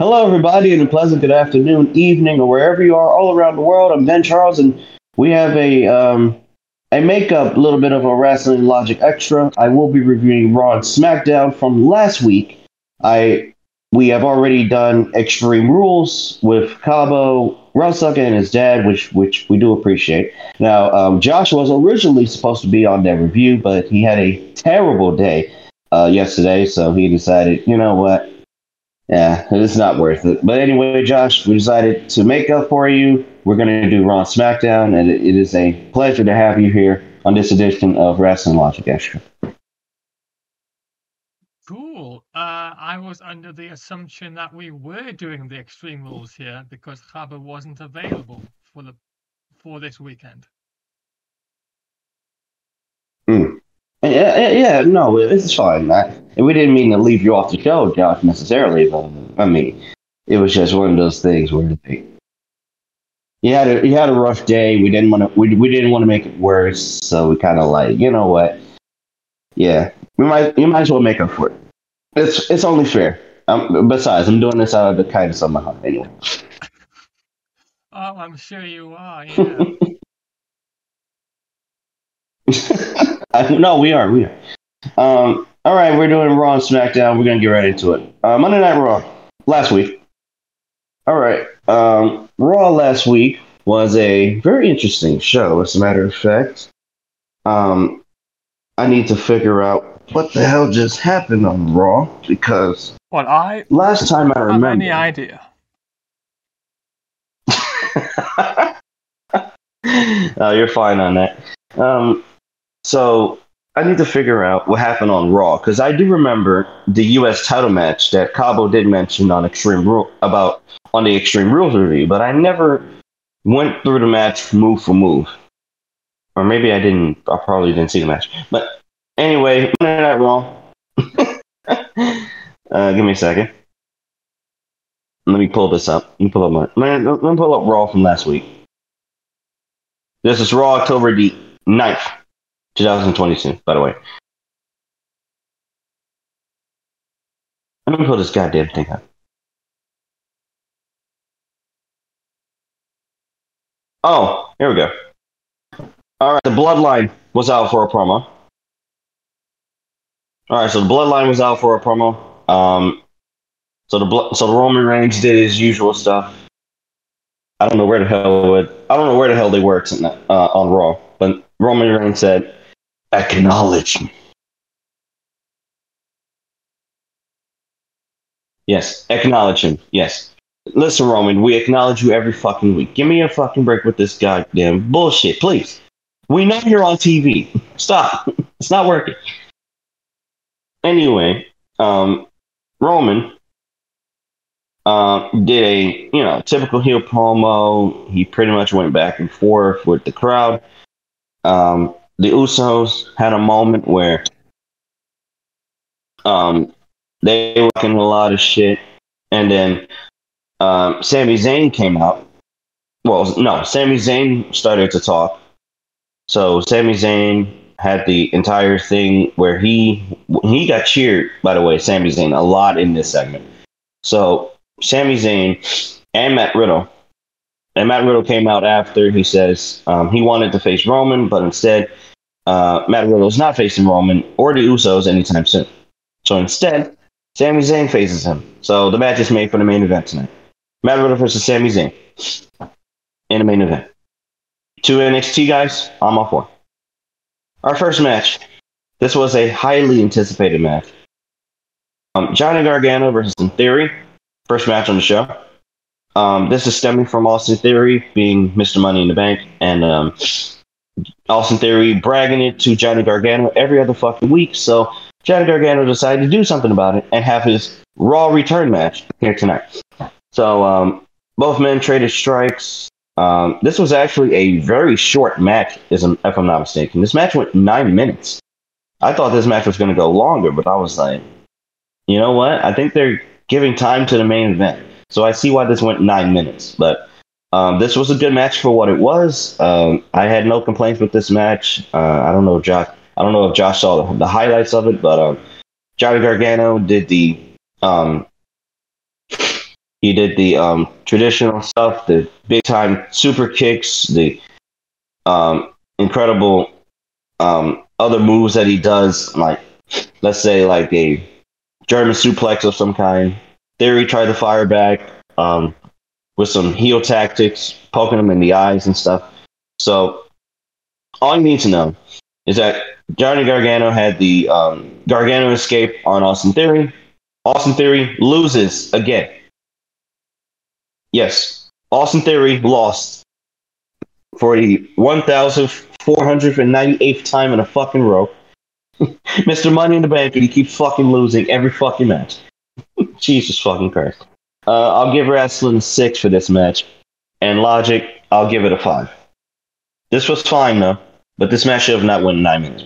Hello, everybody, and a pleasant good afternoon, evening, or wherever you are all around the world. I'm Ben Charles, and we have a um, a makeup, little bit of a wrestling logic extra. I will be reviewing Raw and SmackDown from last week. I we have already done Extreme Rules with Cabo, Rusuck, and his dad, which which we do appreciate. Now, um, Josh was originally supposed to be on that review, but he had a terrible day uh, yesterday, so he decided, you know what, yeah, it's not worth it. But anyway, Josh, we decided to make up for you. We're going to do Raw SmackDown, and it, is a pleasure to have you here on this edition of Wrestling Logic Extra. Cool. Uh, I was under the assumption that we were doing the Extreme Rules here because Haber wasn't available for the for this weekend. Yeah, yeah, no, it's fine. I, we didn't mean to leave you off the show, Josh, necessarily. But I mean, it was just one of those things where they, you had a you had a rough day. We didn't want to we, we didn't want to make it worse, so we kind of like you know what? Yeah, we might you might as well make up for it. It's it's only fair. Um, besides, I'm doing this out of the kindness of my heart anyway. Oh, I'm sure you are. Yeah. no, we are. We are. Um, all right, we're doing Raw and SmackDown. We're gonna get right into it. Uh, Monday Night Raw last week. All right, um, Raw last week was a very interesting show. As a matter of fact, um, I need to figure out what the hell just happened on Raw because what I last time I remember. any idea. oh, you're fine on that. Um, so I need to figure out what happened on Raw because I do remember the U.S. title match that Cabo did mention on Extreme Rule about on the Extreme Rules review, but I never went through the match move for move, or maybe I didn't. I probably didn't see the match, but anyway, Monday Night Raw. uh, give me a second. Let me pull this up. Let me pull up my. Let me, pull up Raw from last week. This is Raw October the 9th, 2022, by the way. Let me pull this goddamn thing up. Oh, here we go. All right, the Bloodline was out for a promo. All right, so the Bloodline was out for a promo. Um, so the Blo- so the Roman Reigns did his usual stuff. I don't know where the hell it, I don't know where the hell they worked uh, on Raw, but Roman Reigns said, "Acknowledge me." Yes, acknowledge him. Yes. Listen, Roman, we acknowledge you every fucking week. Give me a fucking break with this goddamn bullshit, please. We know you're on TV. Stop. it's not working. Anyway, um, Roman uh, did a you know typical heel promo. He pretty much went back and forth with the crowd. Um, the Usos had a moment where um, they were talking a lot of shit, and then um, Sami Zayn came out. Well, no, Sami Zayn started to talk. So Sami Zayn had the entire thing where he he got cheered. By the way, Sami Zayn a lot in this segment. So Sami Zayn and Matt Riddle. And Matt Riddle came out after. He says um, he wanted to face Roman, but instead, uh, Matt Riddle is not facing Roman or the Usos anytime soon. So instead, Sami Zayn faces him. So the match is made for the main event tonight. Matt Riddle versus Sami Zayn in the main event. Two NXT guys, I'm all for. Our first match. This was a highly anticipated match. Um, Johnny Gargano versus In Theory first match on the show. Um, this is stemming from Austin Theory being Mr. Money in the Bank, and um, Austin Theory bragging it to Johnny Gargano every other fucking week. So Johnny Gargano decided to do something about it and have his Raw return match here tonight. So um, both men traded strikes. Um, this was actually a very short match, if I'm not mistaken. This match went nine minutes. I thought this match was going to go longer, but I was like, you know what? I think they're giving time to the main event. So I see why this went nine minutes. But um, this was a good match for what it was. Um, I had no complaints with this match. Uh, I don't know Josh. I don't know if Josh saw the, the highlights of it, but um, Johnny Gargano did the um, He did the um, traditional stuff, the big time super kicks, the um, incredible other moves that he does, like let's say like a German suplex of some kind. Theory tried to fire back um, with some heel tactics, poking him in the eyes and stuff. So all you need to know is that Johnny Gargano had the um, Gargano escape on Austin Theory. Austin Theory loses again. Yes, Austin Theory lost for the 1,498th time in a fucking row. Mr. Money in the Bank, and he keeps fucking losing every fucking match. Jesus fucking Christ. Uh, I'll give wrestling a six for this match, and logic, I'll give it a five. This was fine though, but this match should have not went nine minutes.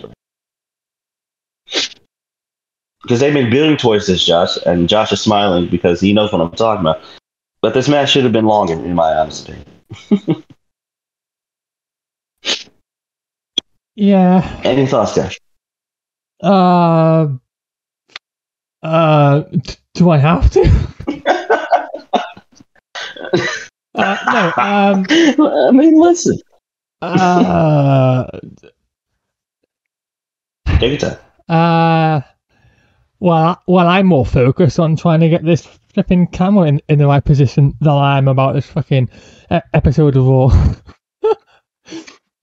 Because they've been building towards this, Josh, and Josh is smiling because he knows what I'm talking about. But this match should have been longer, in my honest opinion. Yeah. Any thoughts, Josh? Uh. Uh. t- do I have to? uh, no. Um. I mean, listen. Uh. Take your time. Uh, well, well, I'm more focused on trying to get this flipping camera in, in the right position than I am about this fucking e- episode of Raw.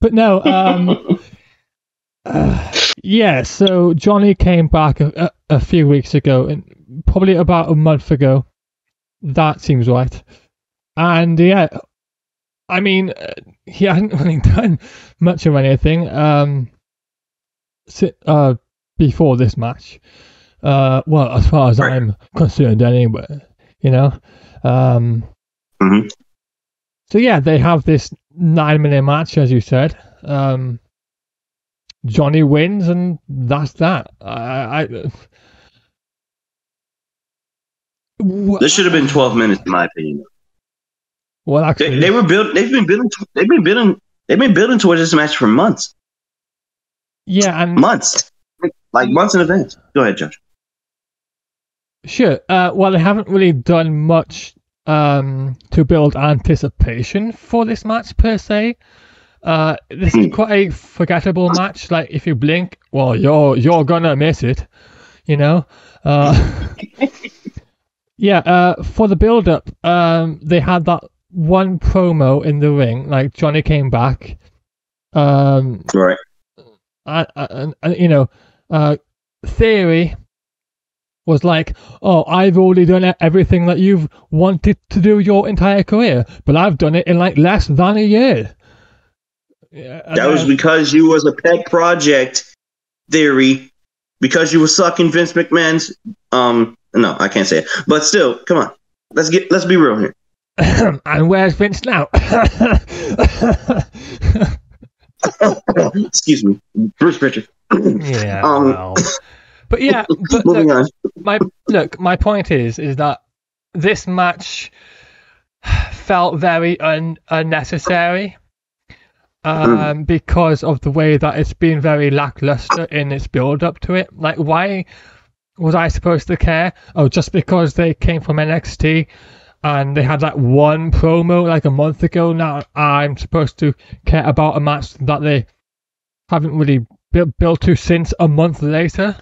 but no, um, uh, yeah. So Johnny came back a, a, a few weeks ago, and probably about a month ago. That seems right. And yeah, I mean, uh, he hadn't really done much of anything. Um, uh, before this match. Uh, well, as far as Right. I'm concerned, anyway, you know. Um, Mhm. So yeah, they have this nine-minute match, as you said. Um, Johnny wins, and that's that. I, I This should have been 12 minutes, in my opinion. Well, They, they were built. They've been building. They've been building. They've been building towards this match for months. yeah, and Months. Like months in advance. Go ahead, Josh. Sure. Uh, well, they haven't really done much um, to build anticipation for this match per se. Uh, this is quite a forgettable match. Like if you blink, well, you're you're gonna miss it. You know. Uh, yeah. Uh, for the build up, um, they had that one promo in the ring. Like Johnny came back. Um, Right. and, and, and you know, uh, theory was like, oh, I've already done everything that you've wanted to do your entire career, but I've done it in like less than a year. Yeah, That was because you was a pet project theory. Because you were sucking Vince McMahon's. Um. No, I can't say it. But still, come on. Let's get. Let's be real here. and where's Vince now? Excuse me, Bruce Prichard. yeah, Um, well. but yeah, but Moving look, on. my look, my point is, is that this match felt very un- unnecessary um, because of the way that it's been very lackluster in its build up to it. Like, why was I supposed to care? Oh, just because they came from NXT and they had that one promo like a month ago. Now I'm supposed to care about a match that they haven't really built built to since a month later.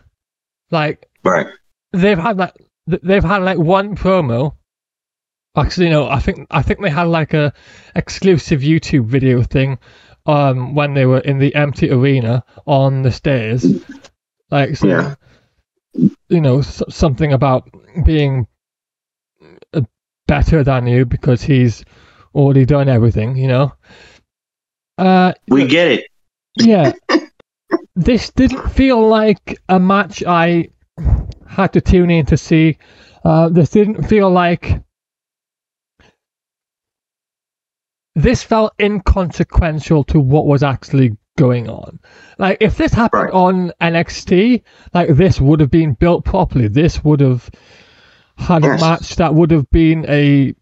Like, Right. they've had like they've had like one promo. Actually, no, I think I think they had like a exclusive YouTube video thing um when they were in the empty arena on the stairs. Like so, Yeah. you know, something about being better than you because he's already done everything, you know. Uh We get it. yeah. this didn't feel like a match I had to tune in to see. Uh, this didn't feel like. This felt inconsequential to what was actually going on. Like, if this happened Right. on NXT, like, this would have been built properly. This would have had Yes. a match that would have been a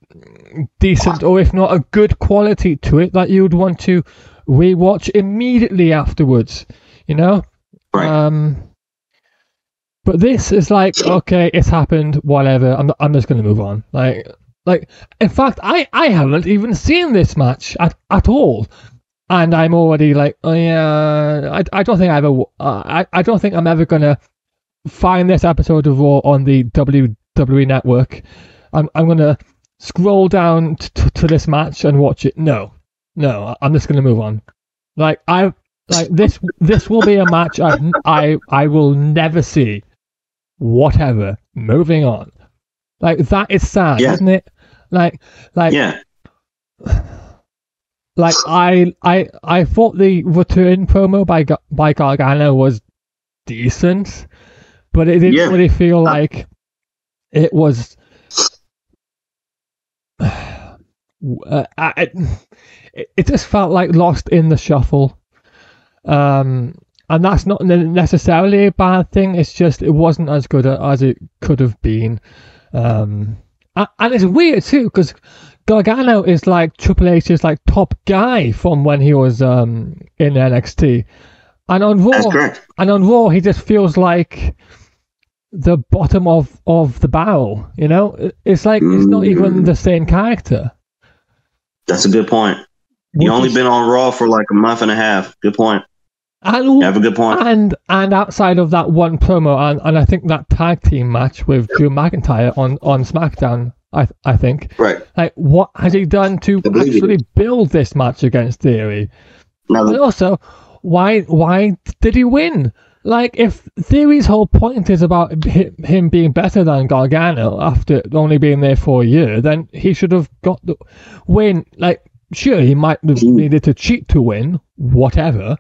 decent, or if not a good quality to it, that you would want to rewatch immediately afterwards. You know. Right. Um. But this is like okay, it's happened. Whatever. I'm I'm just gonna move on. Like Like, in fact, I, I haven't even seen this match at, at all, and I'm already like, oh yeah, I, I don't think I ever, uh, I I don't think I'm ever gonna find this episode of Raw on the WWE Network. I'm I'm gonna scroll down t- t- to this match and watch it. No, no, I'm just gonna move on. Like I like this this will be a match I I I will never see. Whatever. Moving on. Like that is sad, Yeah. isn't it? Like like Yeah. like I I I thought the return promo by by Gargano was decent, but it didn't Yeah. really feel uh, like it was. Uh, I, it, it just felt like lost in the shuffle, um, and that's not necessarily a bad thing. It's just it wasn't as good as it could have been, um, and it's weird too because Gargano is like Triple H's like top guy from when he was um, in NXT, and on Raw, and on Raw he just feels like the bottom of of the barrel. You know, it's like it's not even mm. the same character. That's a good point. which You only is- been on Raw for like a month and a half. Good point. and You have a good point. and and outside of that one promo, and, and I think that tag team match with Drew McIntyre on on SmackDown, I I think Right. like what has he done to actually build this match against Theory? Now, And also, why why did he win? Like, if Theory's whole point is about him being better than Gargano after only being there for a year, then he should have got the win. Like, sure, he might have Hmm. needed to cheat to win, whatever,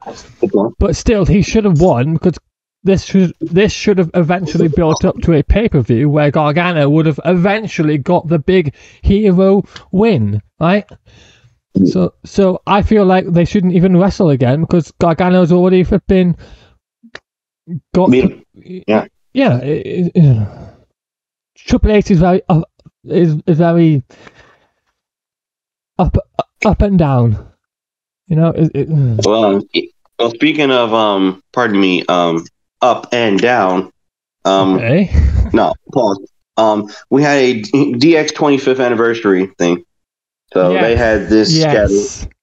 but still, he should have won because this should this should have eventually built up to a pay per view where Gargano would have eventually got the big hero win, right? So so I feel like they shouldn't even wrestle again because Gargano's already been got yeah. yeah. it- it- Triple H is very uh, is, is very up up and down. You know, it, it, Well, well, speaking of, um, pardon me, um, up and down, um, okay. no, pause. Um, we had a DX 25th anniversary thing. So Yes. they had this scattered.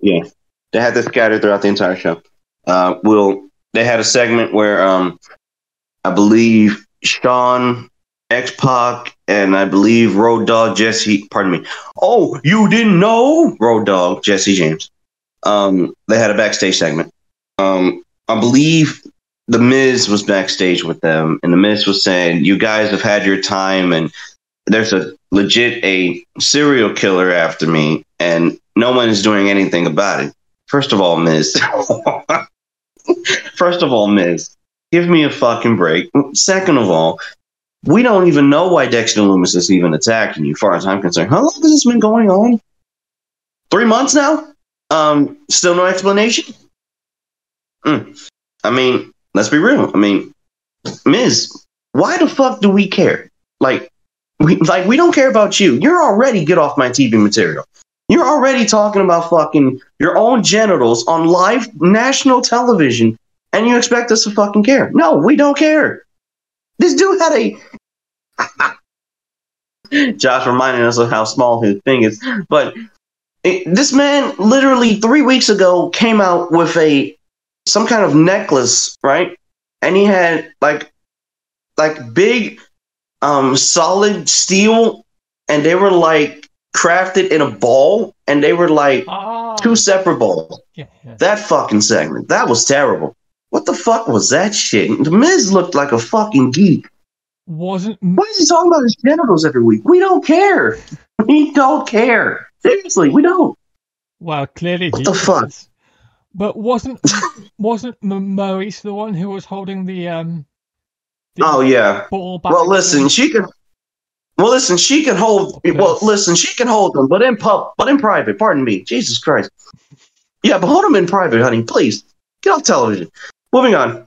Yeah, they had this scattered throughout the entire show. Uh, will they had a segment where um, I believe Shawn, X Pac, and I believe Road Dog Jesse. Pardon me. Oh, you didn't know Road Dog Jesse James. Um, they had a backstage segment. Um, I believe the Miz was backstage with them, and the Miz was saying, "You guys have had your time, and there's a legit a serial killer after me, and no one is doing anything about it." First of all, Miz. First of all, Miz, give me a fucking break. Second of all, we don't even know why Dexter Lumis is even attacking you, far as I'm concerned. How long has this been going on? Three months now? Um, still no explanation? Mm. I mean, let's be real. I mean, Miz, why the fuck do we care? Like, we like we don't care about you. You're already get off my TV material. You're already talking about fucking your own genitals on live national television, and you expect us to fucking care? No, we don't care. This dude had a. Josh reminding us of how small his thing is, but it, this man literally three weeks ago came out with a some kind of necklace, right? And he had like like big um solid steel and they were like crafted in a ball and they were like two separate balls. Yeah, yeah. That fucking segment. That was terrible. What the fuck was that shit? The Miz looked like a fucking geek. Wasn't Why is he talking about his genitals every week? We don't care. We don't care. Seriously, we don't. well clearly What he the fuck? But wasn't wasn't M- Maryse the one who was holding the um? The Oh yeah. Ball back Well, listen, she can. Well, listen, she can hold. Well, listen, she can hold them, but in pub, but in private. Pardon me, Jesus Christ. Yeah, but hold them in private, honey. Please get off television. Moving on.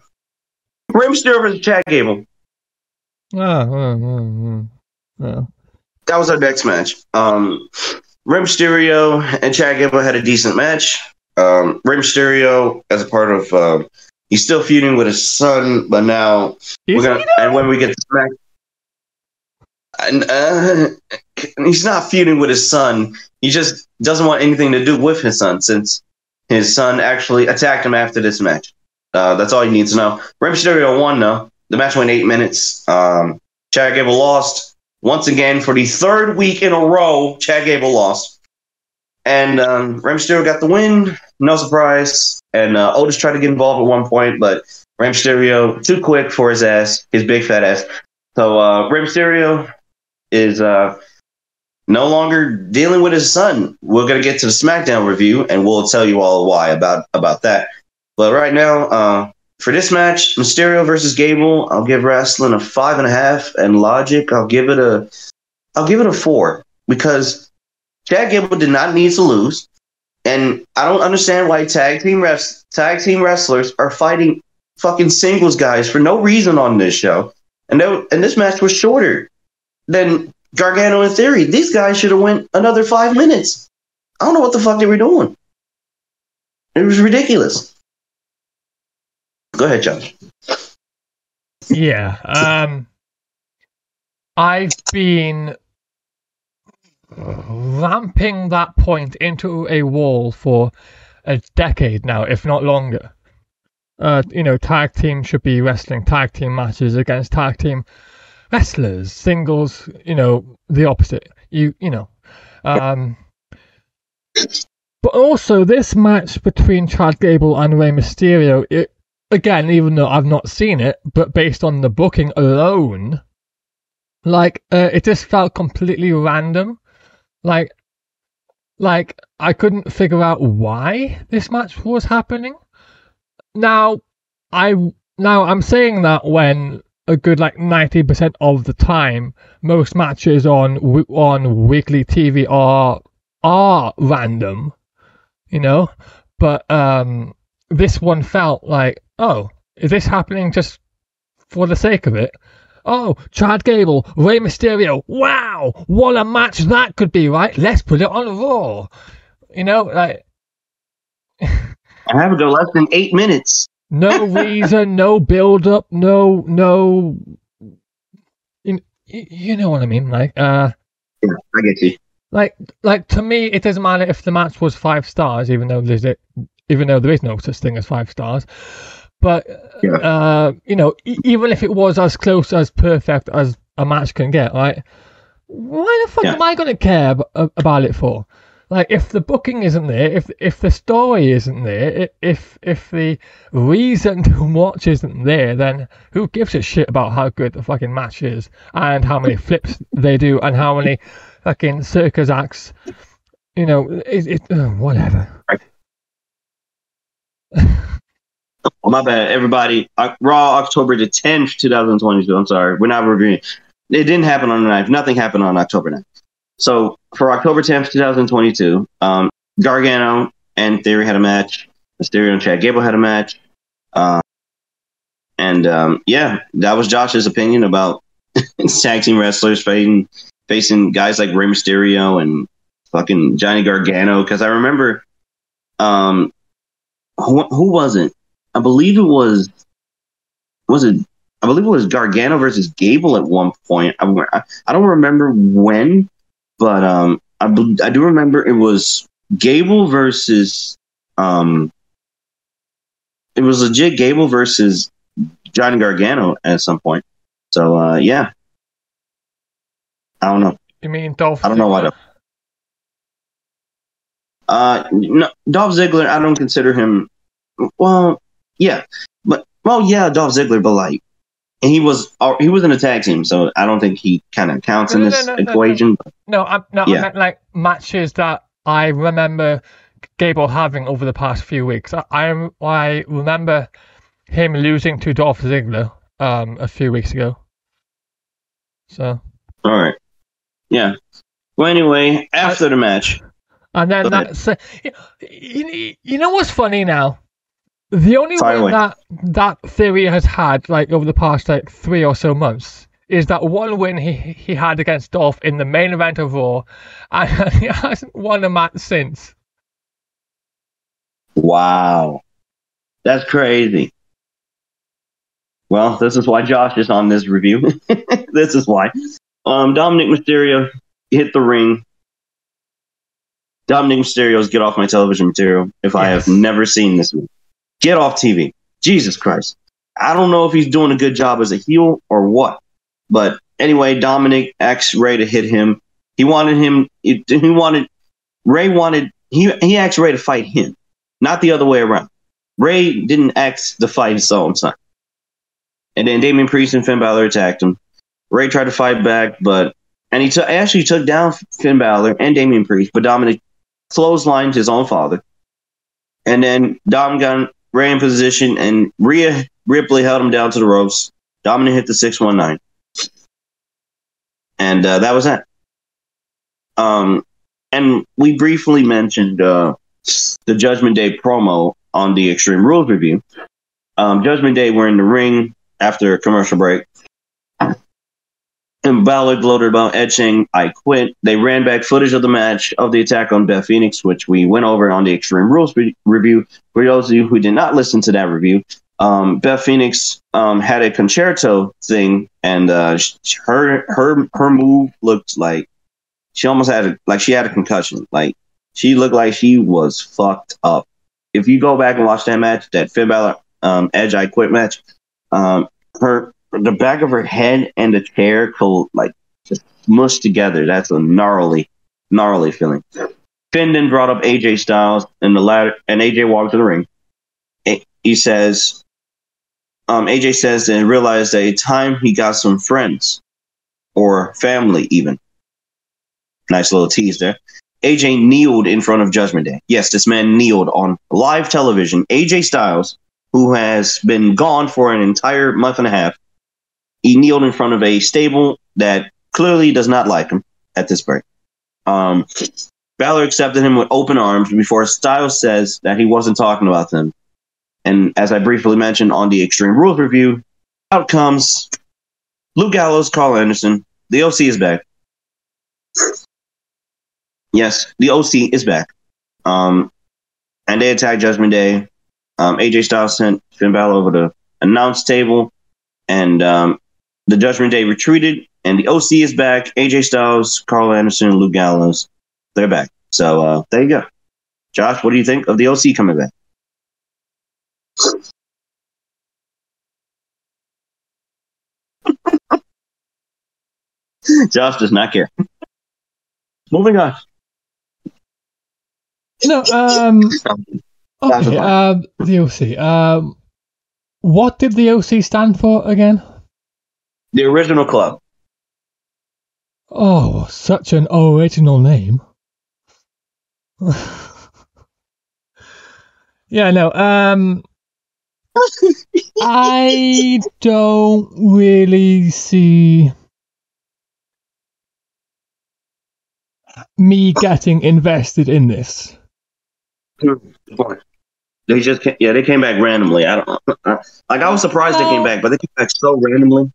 Rey Mysterio versus Chad Gable. Oh, oh. Oh. That was our next match. Um, Rey Mysterio and Chad Gable had a decent match. Um, Rey Mysterio, as a part of, um, he's still feuding with his son, but now Is we're gonna. And when we get to Smack, and uh, he's not feuding with his son. He just doesn't want anything to do with his son since his son actually attacked him after this match. Uh, that's all you need to know. Rey Mysterio won though. The match went eight minutes. Um, Chad Gable lost once again for the third week in a row. Chad Gable lost, and um, Rey Mysterio got the win. No surprise. And uh, Otis tried to get involved at one point, but Rey Mysterio too quick for his ass, his big fat ass. So uh, Rey Mysterio is uh, no longer dealing with his son. We're gonna get to the SmackDown review, and we'll tell you all why about about that. But right now, uh, for this match, Mysterio versus Gable, I'll give wrestling a five and a half, and Logic, I'll give it a, I'll give it a four because Chad Gable did not need to lose, and I don't understand why tag team rest tag team wrestlers are fighting fucking singles guys for no reason on this show, and they, and this match was shorter than Gargano and Theory. These guys should have went another five minutes. I don't know what the fuck they were doing. It was ridiculous. Go ahead, Josh. Yeah. Um, I've been ramping that point into a wall for a decade now, if not longer. Uh, you know, tag team should be wrestling tag team matches against tag team wrestlers. Singles, you know, the opposite. You, you know. Um, but also, this match between Chad Gable and Rey Mysterio, it, again, even though I've not seen it, but based on the booking alone, like uh, it just felt completely random. Like, like I couldn't figure out why this match was happening. Now, I now I'm saying that when a good like ninety percent of the time, most matches on on weekly TV are are random, you know. But um, this one felt like, oh, is this happening just for the sake of it? Oh, Chad Gable, Rey Mysterio. Wow, what a match that could be, right? Let's put it on Raw. You know, like. I have to go less than eight minutes. No reason, no build up, no, no. You, you know what I mean? Like, uh. Yeah, I get you. Like, like to me, it doesn't matter if the match was five stars, even though there's it, even though there is no such thing as five stars. But Yeah. uh, you know, e- even if it was as close as perfect as a match can get, right? Why the fuck Yeah. am I going to care ab- about it for? Like, if the booking isn't there, if if the story isn't there, if if the reason to watch isn't there, then who gives a shit about how good the fucking match is and how many flips they do and how many fucking circus acts? You know, it, it uh, whatever. Oh, my bad, everybody. Raw, October the 10th, 2022. I'm sorry. We're not reviewing. It didn't happen on the 9th. Nothing happened on October 9th. So for October 10th, 2022, um, Gargano and Theory had a match. Mysterio and Chad Gable had a match. Uh, and um, yeah, that was Josh's opinion about tag team wrestlers facing, facing guys like Rey Mysterio and fucking Johnny Gargano. Because I remember, um, who, who was it? I believe it was was it I believe it was Gargano versus Gable at one point. I, I don't remember when, but um, I I do remember it was Gable versus um, it was legit Gable versus Johnny Gargano at some point. So uh, yeah, I don't know. You mean Dolph? I don't know why. Uh, no, Dolph Ziggler. I don't consider him. Well, yeah, but well, yeah, Dolph Ziggler, but like, and he was uh, he was in a tag team, so I don't think he kind of counts in No, this no, no, equation. No, I, no, Yeah. I meant like matches that I remember Gable having over the past few weeks. I, I, I remember him losing to Dolph Ziggler um, a few weeks ago. So, All right, yeah. Well, anyway, after the match, and then Go ahead. that's uh, you, you know what's funny now. The only win that that theory has had, like over the past like three or so months, is that one win he he had against Dolph in the main event of Raw, and he hasn't won a match since. wow, that's crazy. Well, this is why Josh is on this review. this is why. Um, Dominic Mysterio hit the ring. Dominic Mysterio's get off my television material if I have never seen this movie. Get off TV. Jesus Christ. I don't know if he's doing a good job as a heel or what. But anyway, Dominic asked Rey to hit him. He wanted him he wanted Rey wanted he he asked Rey to fight him, not the other way around. Rey didn't ask to fight his own son. And then Damian Priest and Finn Balor attacked him. Rey tried to fight back, but and he took actually took down Finn Balor and Damian Priest, but Dominic clotheslined his own father. And then Dom got Rey in position, and Rhea Ripley held him down to the ropes. Dominic hit the six one nine, and uh, that was that. Um, and we briefly mentioned uh, the Judgment Day promo on the Extreme Rules review. Um, Judgment Day were in the ring after a commercial break. And Balor gloated about etching, I quit. They ran back footage of the match of the attack on Beth Phoenix, which we went over on the Extreme Rules re- review. For those of you who did not listen to that review, um, Beth Phoenix um, had a concerto thing, and uh, her her her move looked like she almost had a, like she had a concussion. Like she looked like she was fucked up. If you go back and watch that match, that Finn Balor um, Edge I Quit match, um, her the back of her head and the chair co- like just mushed together. That's a gnarly, gnarly feeling. Finn then brought up AJ Styles and the ladder, and AJ walked to the ring. He says, um, AJ says he realized that a time he got some friends or family even. Nice little tease there. AJ kneeled in front of Judgment Day. Yes, this man kneeled on live television. AJ Styles, who has been gone for an entire month and a half, he kneeled in front of a stable that clearly does not like him at this break. Um, Balor accepted him with open arms before Styles says that he wasn't talking about them. And as I briefly mentioned on the Extreme Rules review, out comes Luke Gallows, Karl Anderson. The OC is back. Yes, the OC is back. Um, and they attack Judgment Day. Um, AJ Styles sent Finn Balor over the announce table, and um, the Judgment Day retreated. And the OC is back. AJ Styles, Karl Anderson, and Luke Gallows, they're back. So uh, there you go. Josh, what do you think of the OC coming back? Josh does not care. Moving on. No, um, okay, fine. um, the OC. Um, what did the OC stand for again? The original club. Oh, such an original name. yeah, no, um, I don't really see me getting invested in this. They just ca- yeah they came back randomly. I don't like I was surprised they came back, but they came back so randomly.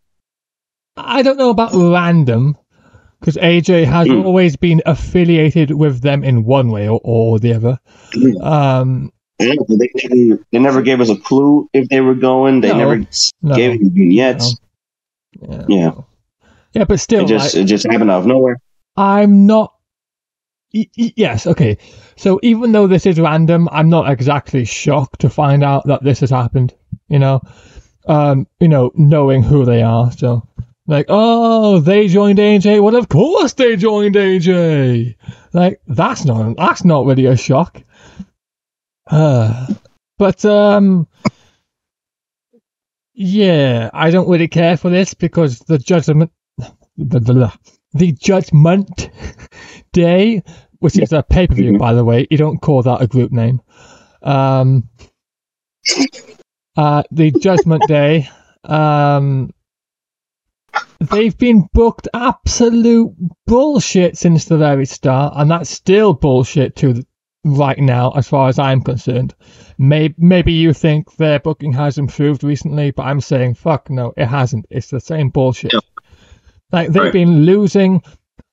I don't know about random because AJ has Mm. always been affiliated with them in one way or, or the other. Um, Yeah, they, they, they never gave us a clue if they were going. They No. never no, gave any vignettes. yeah. Yeah, yeah, but still, it just like, it just happened out of nowhere. I'm not. Yes, okay. So even though this is random, I'm not exactly shocked to find out that this has happened. You know, um, you know, knowing who they are. So, like, oh, they joined AJ. Well, of course they joined AJ. Like, that's not that's not really a shock. Uh, but um, yeah, I don't really care for this because the judgment, the, the, the judgment day, which is a pay per view, by the way. You don't call that a group name. Um, uh, the Judgment Day. Um, they've been booked absolute bullshit since the very start, and that's still bullshit to right now, as far as I'm concerned. Maybe, maybe you think their booking has improved recently, but I'm saying fuck no, it hasn't. It's the same bullshit. Yeah. Like they've Right. been losing.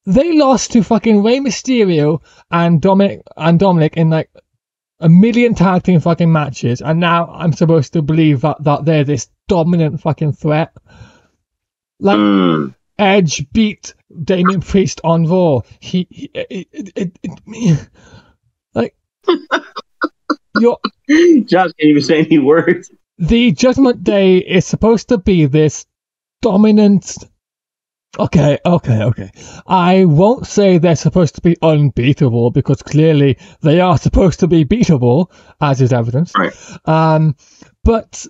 They lost to fucking Rey Mysterio and Dominic and Dominic in like a million tag team fucking matches, and now I'm supposed to believe that, that they're this dominant fucking threat. Like Mm. Edge beat Damian Priest on Raw. He, he it, it, it, like you're Josh can't even say any words. the Judgment Day is supposed to be this dominant. Okay, okay, okay. I won't say they're supposed to be unbeatable because clearly they are supposed to be beatable, as is evidence. Right. Um, but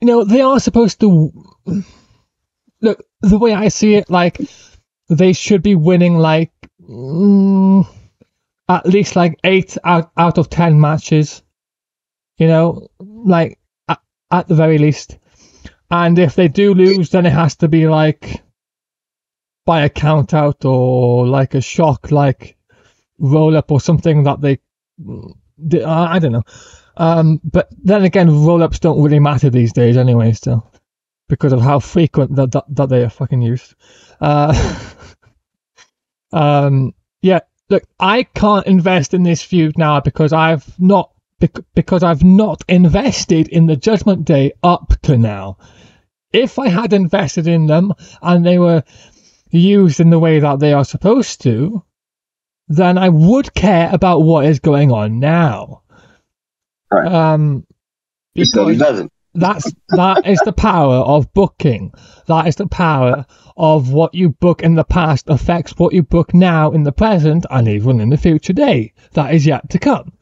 you know they are supposed to look the way I see it. Like they should be winning like mm, at least like eight out out of ten matches. You know, like at, at the very least. And if they do lose, then it has to be like by a count out or like a shock, like roll up or something that they. I don't know. Um, but then again, roll ups don't really matter these days anyway, still. Because of how frequent that, that, that they are fucking used. Uh, um, yeah, look, I can't invest in this feud now because I've not bec- because I've not invested in the Judgment Day up to now. If I had invested in them and they were used in the way that they are supposed to, then I would care about what is going on now. Right. Um, because doesn't. That's that is the power of booking. That is the power of what you book in the past affects what you book now in the present and even in the future day. That is yet to come.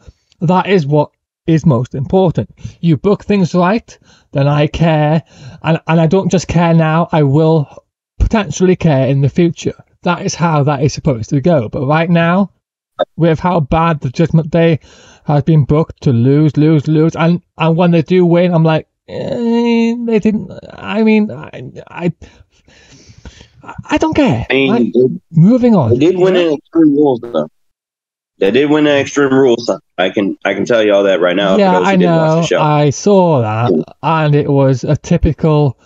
That is what is most important. You book things right, then I care, and and I don't just care now. I will potentially care in the future. That is how that is supposed to go. But right now, with how bad the Judgment Day has been booked to lose, lose, lose, and and when they do win, I'm like, they didn't. I mean, I, I, I don't care. I mean, Right? they- Moving on. they did win in Extreme Rules, though. They did win in Extreme Rules. I can I can tell you all that right now. yeah, for those who I know. the show. I saw that, and it was a typical.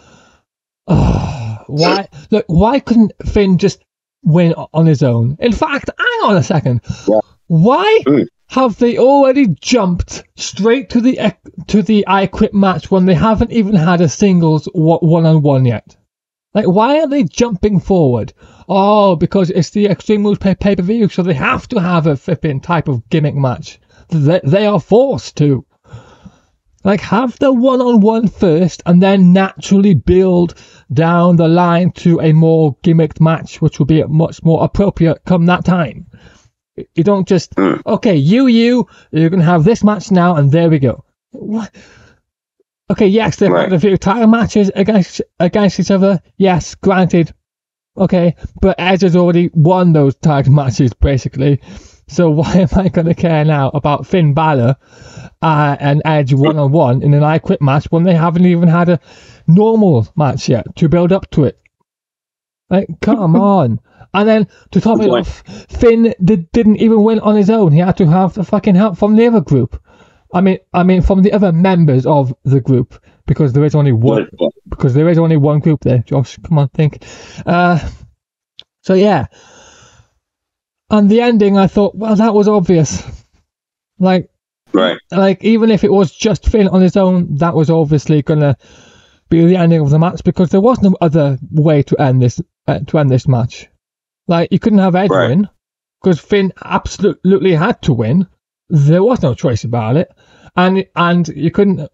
why look? Why couldn't Finn just win on his own? In fact, hang on a second. Yeah. Why Mm. Have they already jumped straight to the to the I Quit match when they haven't even had a singles one on one yet? Like, why are they jumping forward? Oh, because it's the Extreme Rules pay per view, so they have to have a flipping type of gimmick match. They, they are forced to. Like, have the one on one first and then naturally build down the line to a more gimmicked match, which will be much more appropriate come that time. You don't just, Mm. okay, you, you, you're going to have this match now, and there we go. What? Okay, yes, they've Right. had a few title matches against against each other. Yes, granted. Okay, but Edge has already won those tag matches basically. So why am I going to care now about Finn Balor uh, and Edge one on one in an I Quit match when they haven't even had a normal match yet to build up to it? Like, come on. And then to top it off, Finn did, didn't even win on his own. He had to have the fucking help from the other group. I mean, I mean, from the other members of the group because there is only one because there is only one group there. Josh, come on, think. Uh, so yeah, and the ending, I thought, well, that was obvious. Like, right. like even if it was just Finn on his own, that was obviously gonna be the ending of the match because there was no other way to end this uh, to end this match. Like you couldn't have Edge Right. win because Finn absolutely had to win. There was no choice about it, and and you couldn't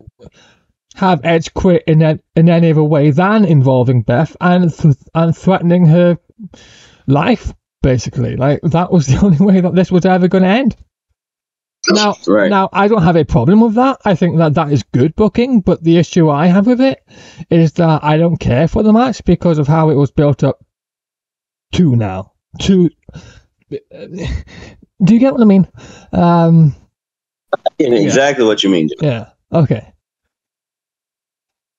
have Edge quit in a, in any other way than involving Beth and th- and threatening her life. Basically, like that was the only way that this was ever going to end. Now, Right. now I don't have a problem with that. I think that that is good booking, but the issue I have with it is that I don't care for the match because of how it was built up to now. Two. do you get what I mean? Um, exactly what you mean. yeah. Okay.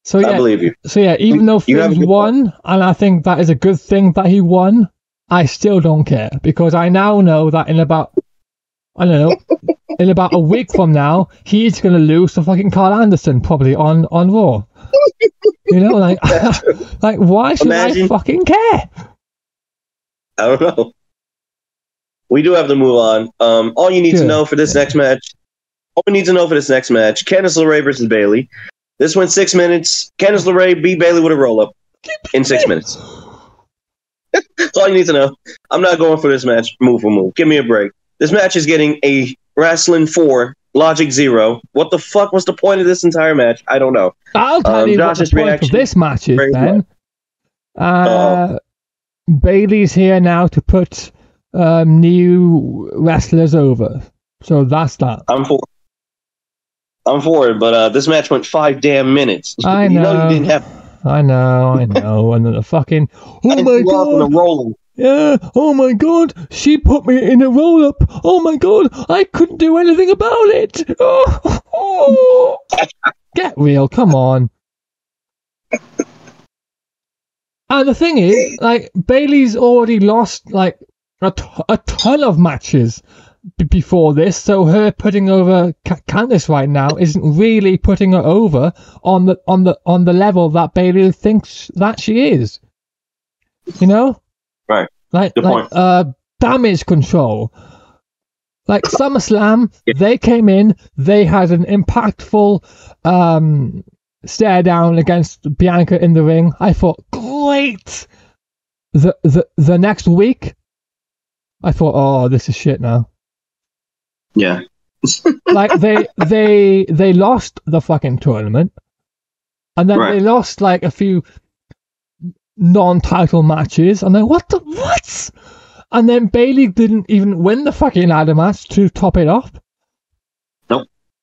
So yeah, I yeah, believe you. so yeah, even though You have a Finn's good won, and I think that is a good thing that he won, I still don't care because I now know that in about I don't know, in about a week from now, he's gonna lose to fucking Karl Anderson probably on on Raw. You know, like like why should I fucking care? I don't know. We do have to move on. Um, all you need Good. to know for this next match, all we need to know for this next match, Candice LeRae versus Bayley. This went six minutes. Candice LeRae beat Bayley with a roll up in six minutes. That's all you need to know. I'm not going for this match move for move. Give me a break. This match is getting a wrestling four, logic zero. What the fuck was the point of this entire match? I don't know. I'll tell Um, you what the point reaction- of this match is then. Uh, Oh. Bayley's here now to put um, new wrestlers over. So that's that. I'm for. I'm for it, but uh, this match went five damn minutes. I you know know. you didn't have. I know, I know. and then the fucking. Oh my god! Yeah, oh my god, she put me in a roll up. Oh my god, I couldn't do anything about it. Oh, oh. Get real, come on. And the thing is, like, Bayley's already lost, like, a, t- a ton of matches b- before this, so her putting over Ca- Candice right now isn't really putting her over on the on the on the level that Bayley thinks that she is. You know? Right. Like, Good like point. uh, damage control. Like SummerSlam, they came in, they had an impactful um, stare down against Bianca in the ring. I thought, great. The the the next week, I thought, oh, this is shit now. Yeah. Like they they they lost the fucking tournament, and then Right. they lost like a few non-title matches, and then what the what? And then Bayley didn't even win the fucking ladder match to top it off.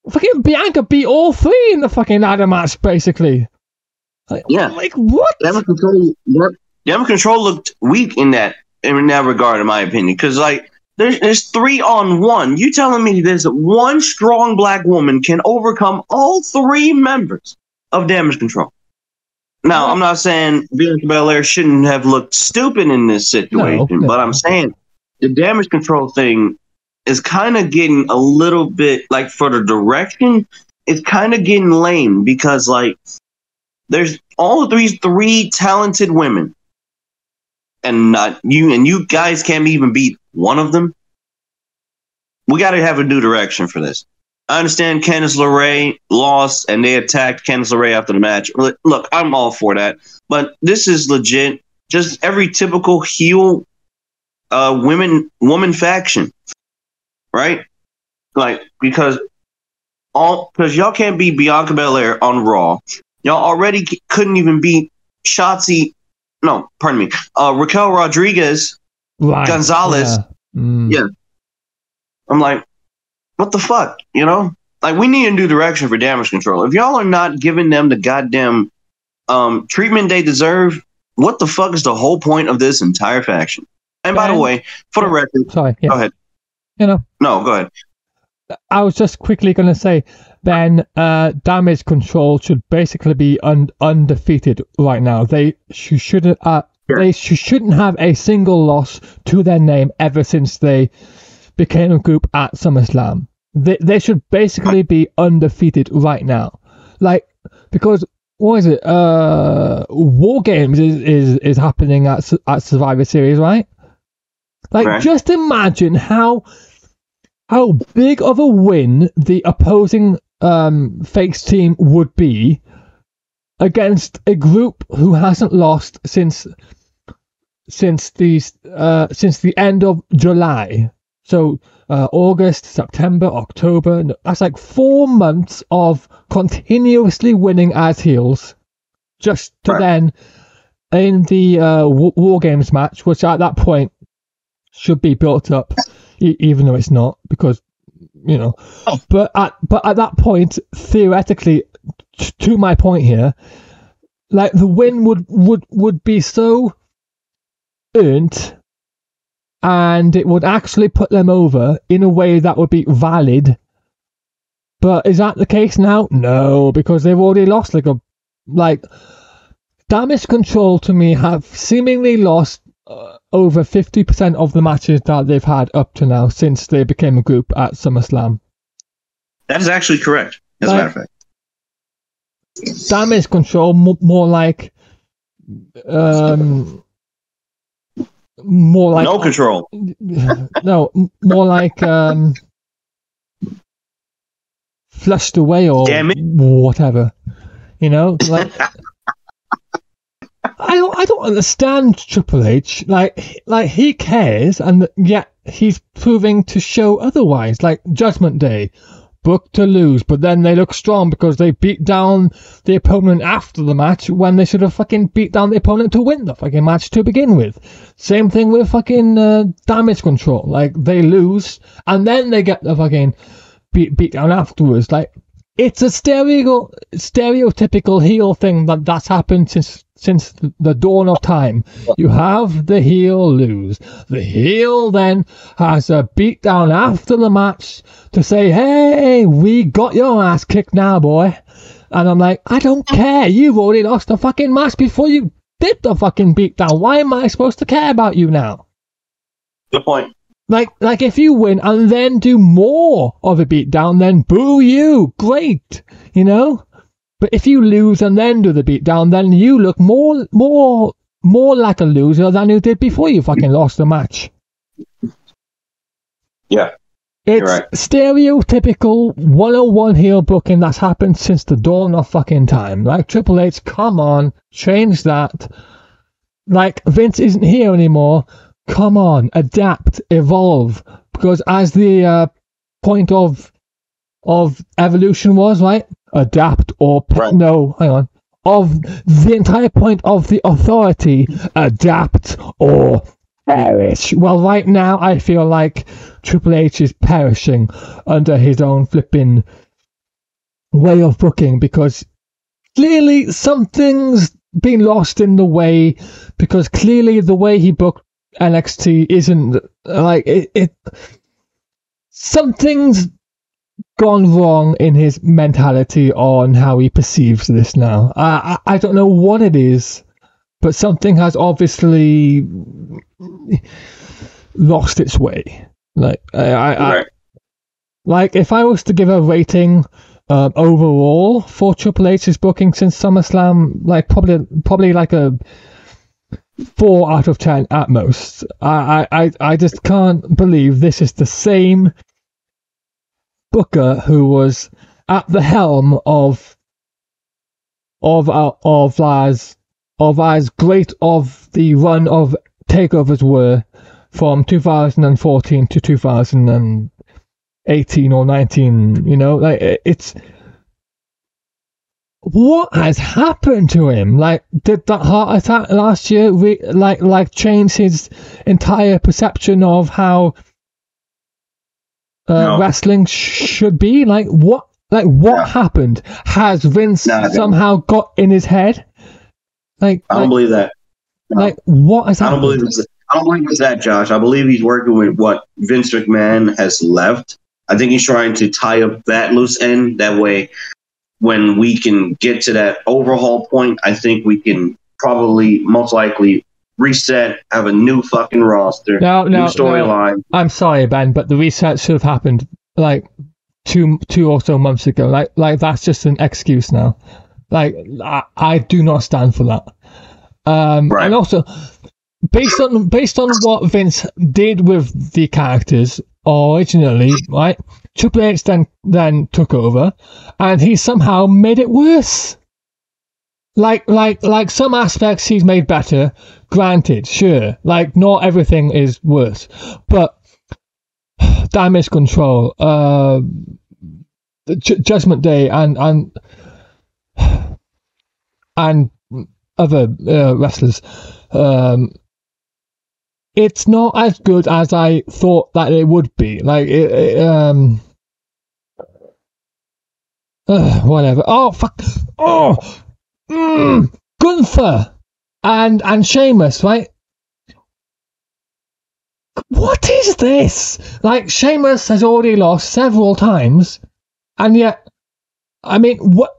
Nope. Fucking Bianca beat all three in the fucking ladder match, basically. Like, Yeah. Like what? Damage control. Damage control looked weak in that in that regard, in my opinion, because like. There's, there's three on one. You telling me there's one strong black woman can overcome all three members of damage control? Now, I'm not saying Bianca Belair shouldn't have looked stupid in this situation, No, but. I'm saying the damage control thing is kind of getting a little bit like for the direction, it's kind of getting lame because like there's all these three talented women, and not you, and you guys can't even beat one of them. We got to have a new direction for this. I understand Candice LeRae lost and they attacked Candice LeRae after the match. Look, I'm all for that, but this is legit. Just every typical heel, uh, women woman faction, right? Like because all because y'all can't beat Bianca Belair on Raw. Y'all already c- couldn't even beat Shotzi. No, pardon me. Uh, Raquel Rodriguez. Gonzalez. Yeah. Mm. Yeah. I'm like, what the fuck? You know? Like we need a new direction for damage control. If y'all are not giving them the goddamn um treatment they deserve, what the fuck is the whole point of this entire faction? And by the way, for the record, Sorry. Yeah. go ahead. You know. No, go ahead. I was just quickly going to say, then uh, damage control should basically be un- undefeated right now. They sh- shouldn't. Uh. They sh- shouldn't have a single loss to their name ever since they became a group at SummerSlam. They they should basically be undefeated right now, like because what is it? Uh, War Games is is, is happening at at Survivor Series, right? Like, Right. just imagine how how big of a win the opposing um, face team would be against a group who hasn't lost since since the uh, since the end of July. So uh, August, September, October. That's like four months of continuously winning as heels, just to Right. then in the uh, War Games match, which at that point should be built up, e- even though it's not, because you know. Oh. But at but at that point, theoretically, t- to my point here, like the win would would would be so earned, and it would actually put them over in a way that would be valid. But is that the case now? No, because they've already lost like a like damage control to me have seemingly lost uh, over 50% of the matches that they've had up to now since they became a group at SummerSlam. That is actually correct, as a matter of fact. Damage control mo- more like um more like no control. no m- more like um flushed away or Damn it. whatever you know like I don't, I don't understand Triple H. Like, like he cares, and yet he's proving to show otherwise. Like Judgment Day, booked to lose, but then they look strong because they beat down the opponent after the match when they should have fucking beat down the opponent to win the fucking match to begin with. Same thing with fucking uh, damage control. Like they lose and then they get the fucking beat beat down afterwards. Like it's a stereo stereotypical heel thing that that's happened since since the dawn of time. You have the heel lose. The heel then has a beatdown after the match to say, "Hey, we got your ass kicked now, boy." And I'm like, I don't care. You've already lost the fucking match before you did the fucking beatdown. Why am I supposed to care about you now? Good point. Like, like if you win and then do more of a beatdown, then boo you. Great, you know. But if you lose and then do the beatdown, then you look more, more, more like a loser than you did before you fucking lost the match. Yeah. It's right. stereotypical 101 heel booking that's happened since the dawn of fucking time. Like Triple H, come on, change that. Like Vince isn't here anymore. Come on, adapt, evolve. Because as the uh, point of of evolution was, right? Adapt or pe- Right. no, hang on. Of the entire point of the authority, adapt or perish. Well, right now I feel like Triple H is perishing under his own flipping way of booking because clearly something's been lost in the way because clearly the way he booked NXT isn't like it, it something's gone wrong in his mentality on how he perceives this now. I, I I don't know what it is, but something has obviously lost its way. Like I, I, I like if I was to give a rating um, overall for Triple H's booking since SummerSlam, like probably probably like a four out of ten at most. I I, I, just can't believe this is the same booker who was at the helm of of uh, of as of as great of the run of takeovers were from 2014 to 2018 or 19 you know like it's what has happened to him like did that heart attack last year re- like like change his entire perception of how uh, No. wrestling sh- should be like what like what No. happened has vince No, somehow got in his head like I don't like, believe that. like what has I don't believe it's. I don't believe it's that, Josh. I believe he's working with what Vince McMahon has left. I think he's trying to tie up that loose end. That way, when we can get to that overhaul point, I think we can probably, most likely, reset, have a new fucking roster, no new no storyline. i'm sorry ben but the reset should have happened like two two or so months ago like like that's just an excuse now like i, I do not stand for that um Right. and also based on based on what vince did with the characters originally right triple h then then took over and he somehow made it worse. Like like like some aspects he's made better granted sure like not everything is worse but damage control uh Ju- judgment day and and and other uh, wrestlers um it's not as good as i thought that it would be like it, it, um whatever oh fuck oh mm, gunther and and Sheamus, right? What is this? Like Sheamus has already lost several times, and yet, I mean, what?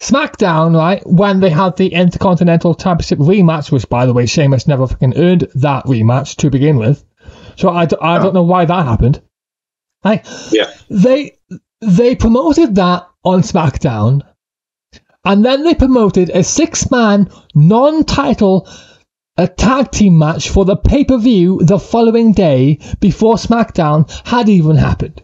SmackDown, right? When they had the Intercontinental Championship rematch, which, by the way, Sheamus never fucking earned that rematch to begin with. So I, d- I don't know why that happened. Like, Yeah. they they promoted that on SmackDown, and then they promoted a six-man non-title a tag team match for the pay-per-view the following day before SmackDown had even happened.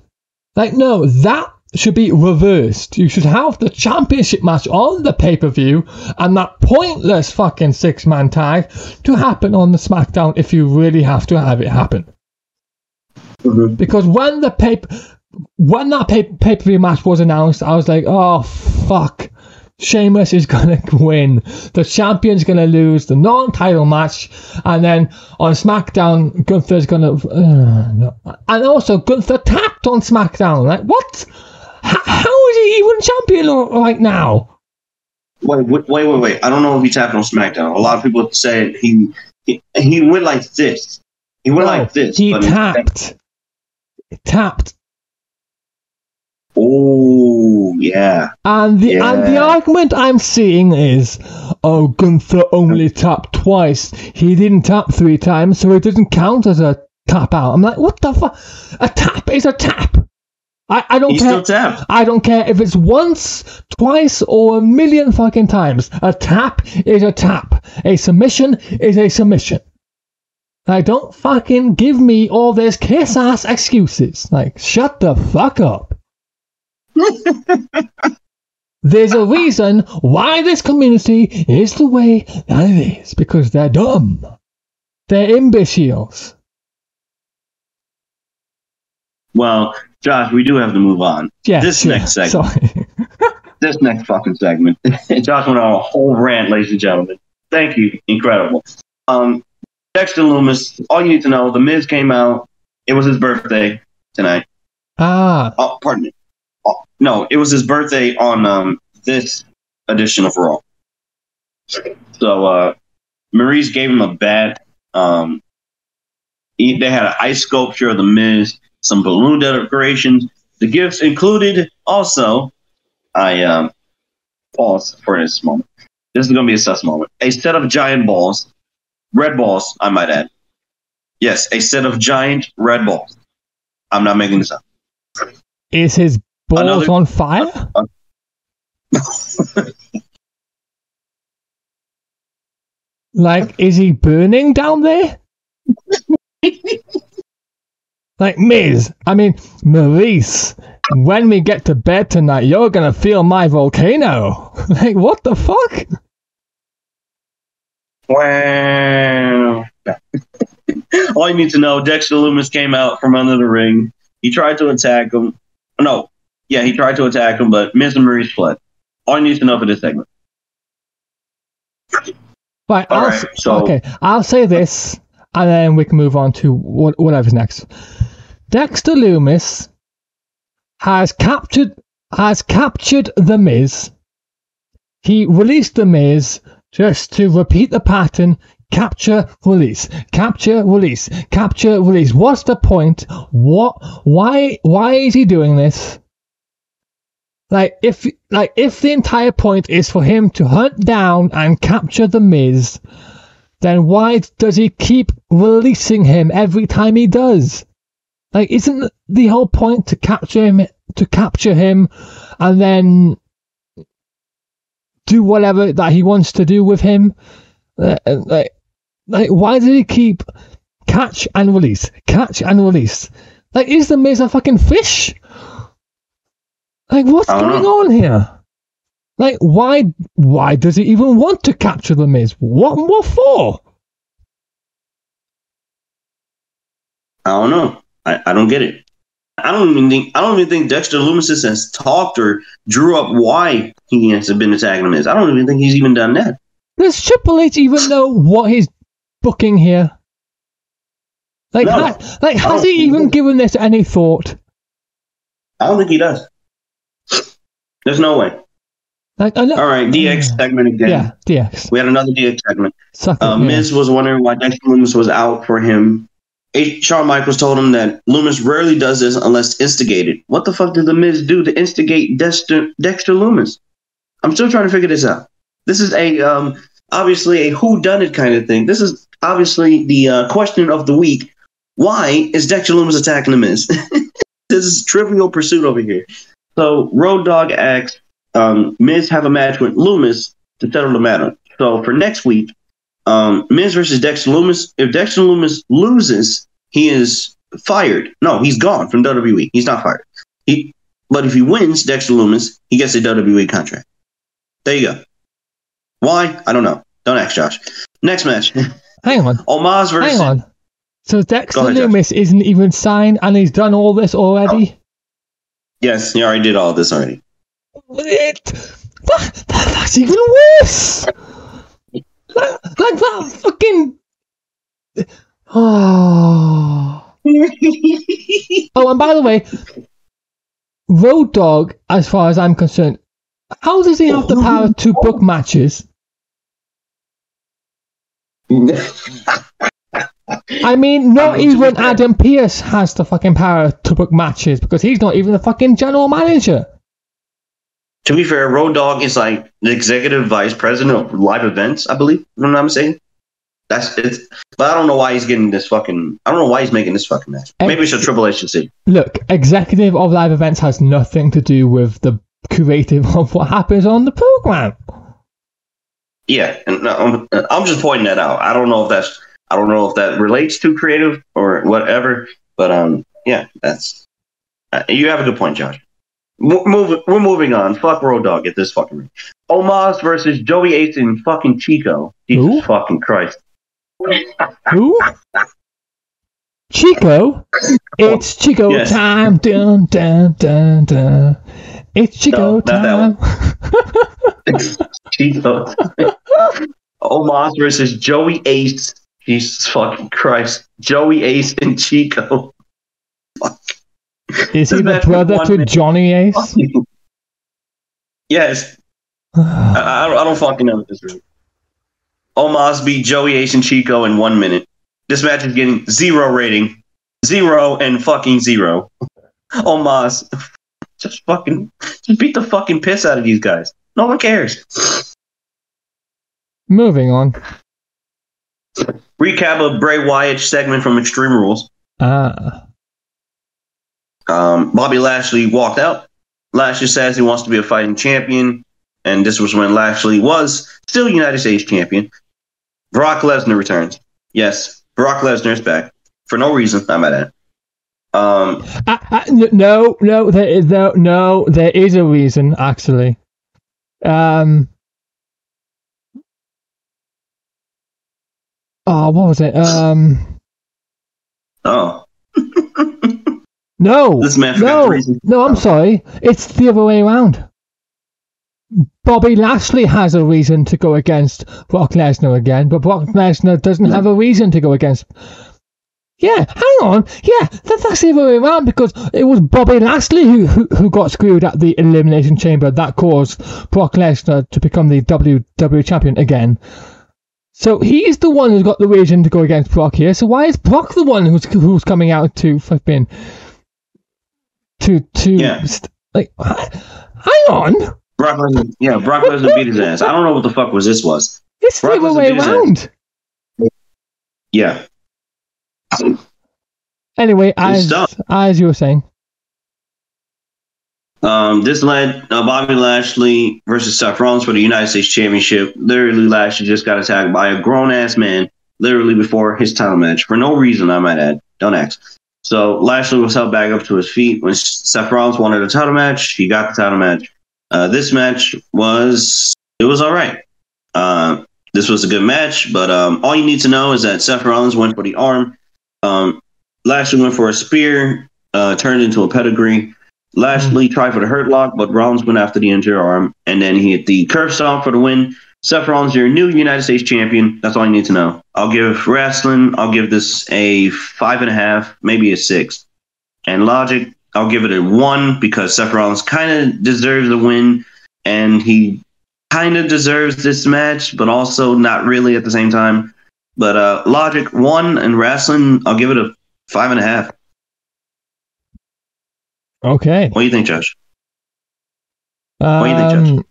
Like, no, that should be reversed. You should have the championship match on the pay per view and that pointless fucking six man tag to happen on the SmackDown if you really have to have it happen. Mhm. Because when the pay when that pay per view match was announced, I was like, oh fuck. Sheamus is gonna win. The champion's gonna lose the non-title match, and then on SmackDown, Gunther's gonna. Uh, no. And also, Gunther tapped on SmackDown. Like what? How is he even champion right now? Wait, wait, wait, wait. I don't know if he tapped on SmackDown. A lot of people say he he, he went like this. He went like oh, this. he tapped. Tapped. Oh yeah. And the and the argument I'm seeing is, oh, Gunther only tapped twice. He didn't tap three times, so it doesn't count as a tap out. I'm like, what the fuck? A tap is a tap. I, I don't care. tapped. I don't care if it's once, twice, or a million fucking times. A tap is a tap. A submission is a submission. Like, don't fucking give me all this kiss ass excuses. Like, shut the fuck up. There's a reason why this community is the way that it is because they're dumb. They're imbeciles. Well, Josh, we do have to move on. Yes, This yeah, next segment. This next fucking segment. Josh went on a whole rant, ladies and gentlemen. Thank you. Incredible. Um, Dexter Lumis, all you need to know, The Miz came out. It was his birthday tonight. Ah, Oh, pardon me. Oh, no, it was his birthday on um, this edition of Raw. So uh, Maryse gave him a bat. Um, he, they had an ice sculpture of the Miz, some balloon decorations. The gifts included also. I um, pause for this moment. This is going to be a sus moment. A set of giant balls, red balls, I might add. Yes, a set of giant red balls. I'm not making this up. is his balls Another- on fire? Like, is he burning down there? like, Miz, I mean, Maryse, when we get to bed tonight, you're gonna feel my volcano. like, what the fuck? Wow. All you need to know, Dexter Lumis came out from under the ring. He tried to attack him. No, yeah, he tried to attack him, but Miz and Maryse fled. All you need to know for this segment. Right, All I'll, right, so- okay, I'll say this, and then we can move on to what, whatever's next. Dexter Lumis has captured has captured the Miz. He released the Miz just to repeat the pattern: capture, release, capture, release, capture, release. What's the point? What? Why? Why is he doing this? Like if like if the entire point is for him to hunt down and capture the Miz, then why does he keep releasing him every time he does? Like isn't the whole point to capture him to capture him and then do whatever that he wants to do with him? Uh, like like why does he keep catch and release, catch and release? Like is the Miz a fucking fish? Like what's going know. on here? Like why why does he even want to capture the Miz? What what for? I don't know. I, I don't get it. I don't even think I don't even think Dexter Lumis has talked or drew up why he has been attacking Miz. I don't even think he's even done that. Does Triple H even know what he's booking here? Like, No. ha- like has he even think- given this any thought? I don't think he does. There's no way. Like, All right, DX segment again. yeah, DX. We had another DX segment. Uh, yeah. Miz was wondering why Dexter Lumis was out for him. Shawn Michaels told him that Lumis rarely does this unless instigated. What the fuck did the Miz do to instigate Dexter, Dexter Lumis? I'm still trying to figure this out. This is a um, obviously a who done it kind of thing. This is obviously the uh, question of the week. Why is Dexter Lumis attacking the Miz? this is Trivial Pursuit over here. So Road Dog asks um, Miz have a match with Lumis to settle the matter. So for next week, um, Miz versus Dexter Lumis. If Dexter Lumis loses, he is fired. No, he's gone from WWE. He's not fired. He But if he wins Dexter Lumis, he gets a WWE contract. There you go. Why? I don't know. Don't ask Josh. Next match. Hang on. Omos versus. Hang on. So Dexter ahead, Josh. Isn't even signed and he's done all this already? Yes, he already did all this already. It, that, that- that's even worse. Like, like that fucking. Oh. oh, and by the way, Road Dog, as far as I'm concerned, how does he have the power to book matches? I mean, not I mean, to be even Adam Pearce has the fucking power to book matches because he's not even the fucking general manager. To be fair, Road Dog is like the executive vice president of live events, I believe. You know what I'm saying? That's it. But I don't know why he's getting this fucking. I don't know why he's making this fucking match. Maybe it's a Triple H decision. Look, executive of live events has nothing to do with the creative of what happens on the program. Yeah, and I'm, I'm just pointing that out. I don't know if that's. I don't know if that relates to creative or whatever. But um, yeah, that's. Uh, you have a good point, Josh. Mo- move, we're moving on. Fuck Road Dog at this fucking ring. Omos versus Joey Ace and fucking Chico. Jesus Who? fucking Christ. Who? Chico? It's Chico Yes. time. Dun, dun, dun, dun. It's Chico No, time. Chico. Omos versus Joey Ace. Jesus fucking Christ. Joey Ace and Chico. Is he the brother to minute. Johnny Ace? yes. I, I, don't, fucking know this really. Omos beat Joey Ace and Chico in one minute. This match is getting zero rating. Zero and fucking zero. Omos just fucking just beat the fucking piss out of these guys. No one cares. Moving on. Recap of Bray Wyatt segment from Extreme Rules. Ah. Um, Bobby Lashley walked out. Lashley says he wants to be a fighting champion, and this was when Lashley was still United States champion. Brock Lesnar returns. Yes, Brock Lesnar is back for no reason. I'm at it. Um, ah, n- no, no, there is no, no, there is a reason actually. Um. Oh, what was it? Um. oh, No, This man no, no. I'm oh. sorry. It's the other way around. Bobby Lashley has a reason to go against Brock Lesnar again, but Brock Lesnar doesn't have a reason to go against. Yeah, hang on. Yeah, that, that's the other way around because it was Bobby Lashley who, who who got screwed at the Elimination Chamber that caused Brock Lesnar to become the WWE Champion again. So he's the one who's got the reason to go against Brock here. So why is Brock the one who's who's coming out to flipping to to Yeah. st- like hang on? Brock Lesnar. Yeah, Brock Lesnar beat his ass. I don't know what the fuck was this was. The Brock other way beat his ass. around. Yeah, Anyway, as as you were saying, Um, this led uh, Bobby Lashley versus Seth Rollins for the United States Championship. Literally, Lashley just got attacked by a grown ass man literally before his title match for no reason. I might add. Don't ask. So Lashley was held back up to his feet when Seth Rollins wanted a title match. He got the title match. Uh, this match was it was all right. Uh, this was a good match, but um, all you need to know is that Seth Rollins went for the arm. Um, Lashley went for a spear, uh, turned into a pedigree. Lashley tried for the hurt lock, but Rollins went after the injured arm, and then he hit the curb stomp for the win. Seth Rollins, your new United States champion. That's all you need to know. I'll give wrestling. I'll give this a five and a half, maybe a six. And logic, I'll give it a one because Seth Rollins kind of deserves the win, and he kind of deserves this match, but also not really at the same time. But uh, logic one and wrestling, I'll give it a five and a half. okay. What do you think, Josh? Um, do you think, Josh?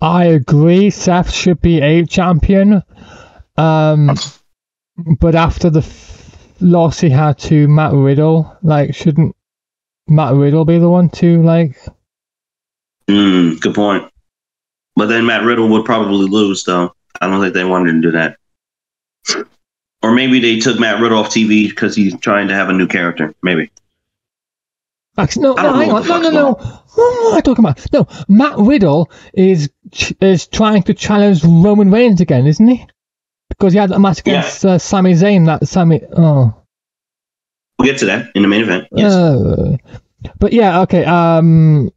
I agree. Seth should be a champion. Um, but after the f- loss he had to Matt Riddle, like, shouldn't Matt Riddle be the one to like? Mm, good point. But then Matt Riddle would probably lose, though. I don't think they wanted to do that. Or maybe they took Matt Riddle off TV because he's trying to have a new character. Maybe. Actually, no, no, hang on, no, no, no. What am I talking about? No, Matt Riddle is is trying to challenge Roman Reigns again, isn't he? Because he had a match Yeah. against uh, Sami Zayn. That Sami, oh, We'll get to that in the main event. Yes. Uh, but yeah, okay. Um,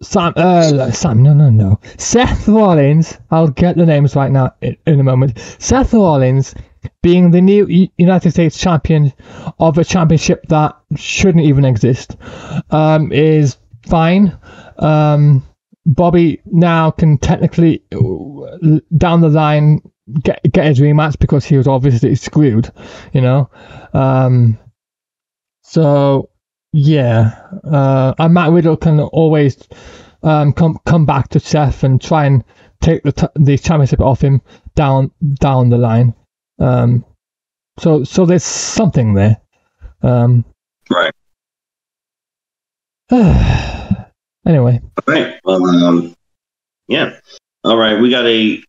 Sam, uh, Sam, no, no, no. Seth Rollins. I'll get the names right now in, in a moment. Seth Rollins, being the new United States champion of a championship that shouldn't even exist, um, is fine. Um, Bobby now can technically uh, down the line get get his rematch because he was obviously screwed, you know. Um, so yeah, uh, and Matt Riddle can always um, come come back to Seth and try and take the t- the championship off him down down the line. Um, so so there's something there. Um, Right. anyway, All right. Um, yeah. All right. We got a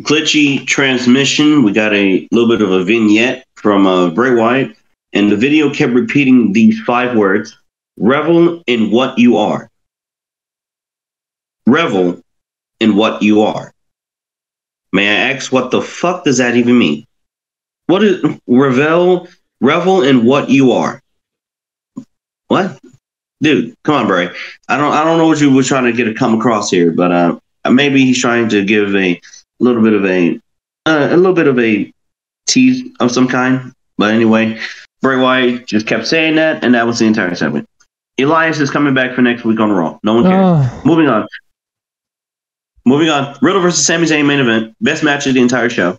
glitchy transmission. We got a little bit of a vignette from uh, Bray Wyatt, and the video kept repeating these five words: "Revel in what you are." Revel in what you are. May I ask, what the fuck does that even mean? What is revel? Revel in what you are. What? dude, come on, Bray. I don't I don't know what you were trying to get to come across here, but uh, maybe he's trying to give a little bit of a uh, a little bit of a tease of some kind. But anyway, Bray Wyatt just kept saying that, and that was the entire segment. Elias is coming back for next week on Raw. No one cares. oh, Moving on. Moving on. Riddle versus Sami Zayn main event. Best match of the entire show.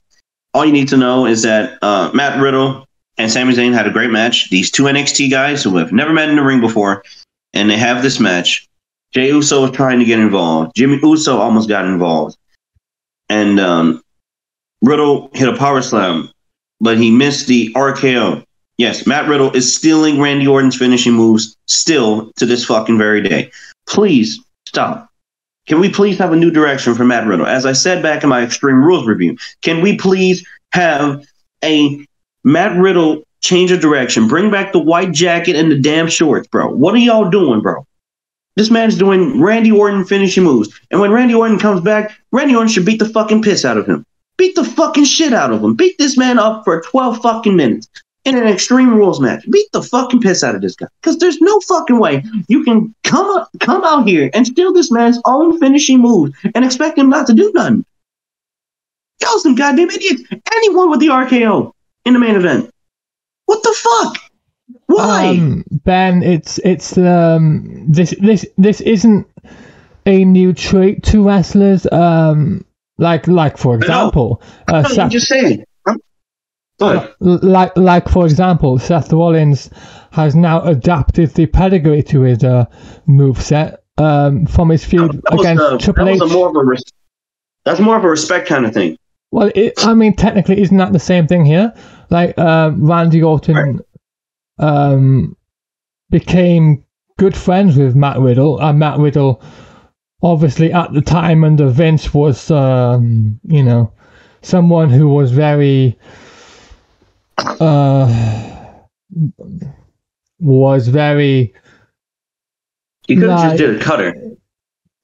All you need to know is that uh, Matt Riddle and Sami Zayn had a great match. These two NXT guys who have never met in the ring before, and they have this match. Jey Uso was trying to get involved. Jimmy Uso almost got involved. And um, Riddle hit a power slam, but he missed the RKO. Yes, Matt Riddle is stealing Randy Orton's finishing moves still to this fucking very day. Please stop. Can we please have a new direction for Matt Riddle? As I said back in my Extreme Rules review, can we please have a Matt Riddle change of direction? Bring back the white jacket and the damn shorts, bro. What are y'all doing, bro? This man's doing Randy Orton finishing moves. And when Randy Orton comes back, Randy Orton should beat the fucking piss out of him. Beat the fucking shit out of him. Beat this man up for 12 fucking minutes in an Extreme Rules match. Beat the fucking piss out of this guy. Because there's no fucking way you can come up, come out here and steal this man's own finishing move and expect him not to do nothing. Y'all some goddamn idiots. Anyone with the RKO in the main event. What the fuck? Why? um, Ben, it's it's um this this this isn't a new trait to wrestlers. Um, like like for example, uh, no, Seth, just saying. I'm- Go ahead. like like for example, Seth Rollins has now adapted the pedigree to his uh, move set um, from his feud That against a, that Triple H. was a more of a res- that's more of a respect kind of thing. Well, it, I mean, technically, isn't that the same thing here? Like, uh, Randy Orton um, became good friends with Matt Riddle, and Matt Riddle, obviously, at the time under Vince, was, um, you know, someone who was very, uh, was very, You could Like- just did a cutter.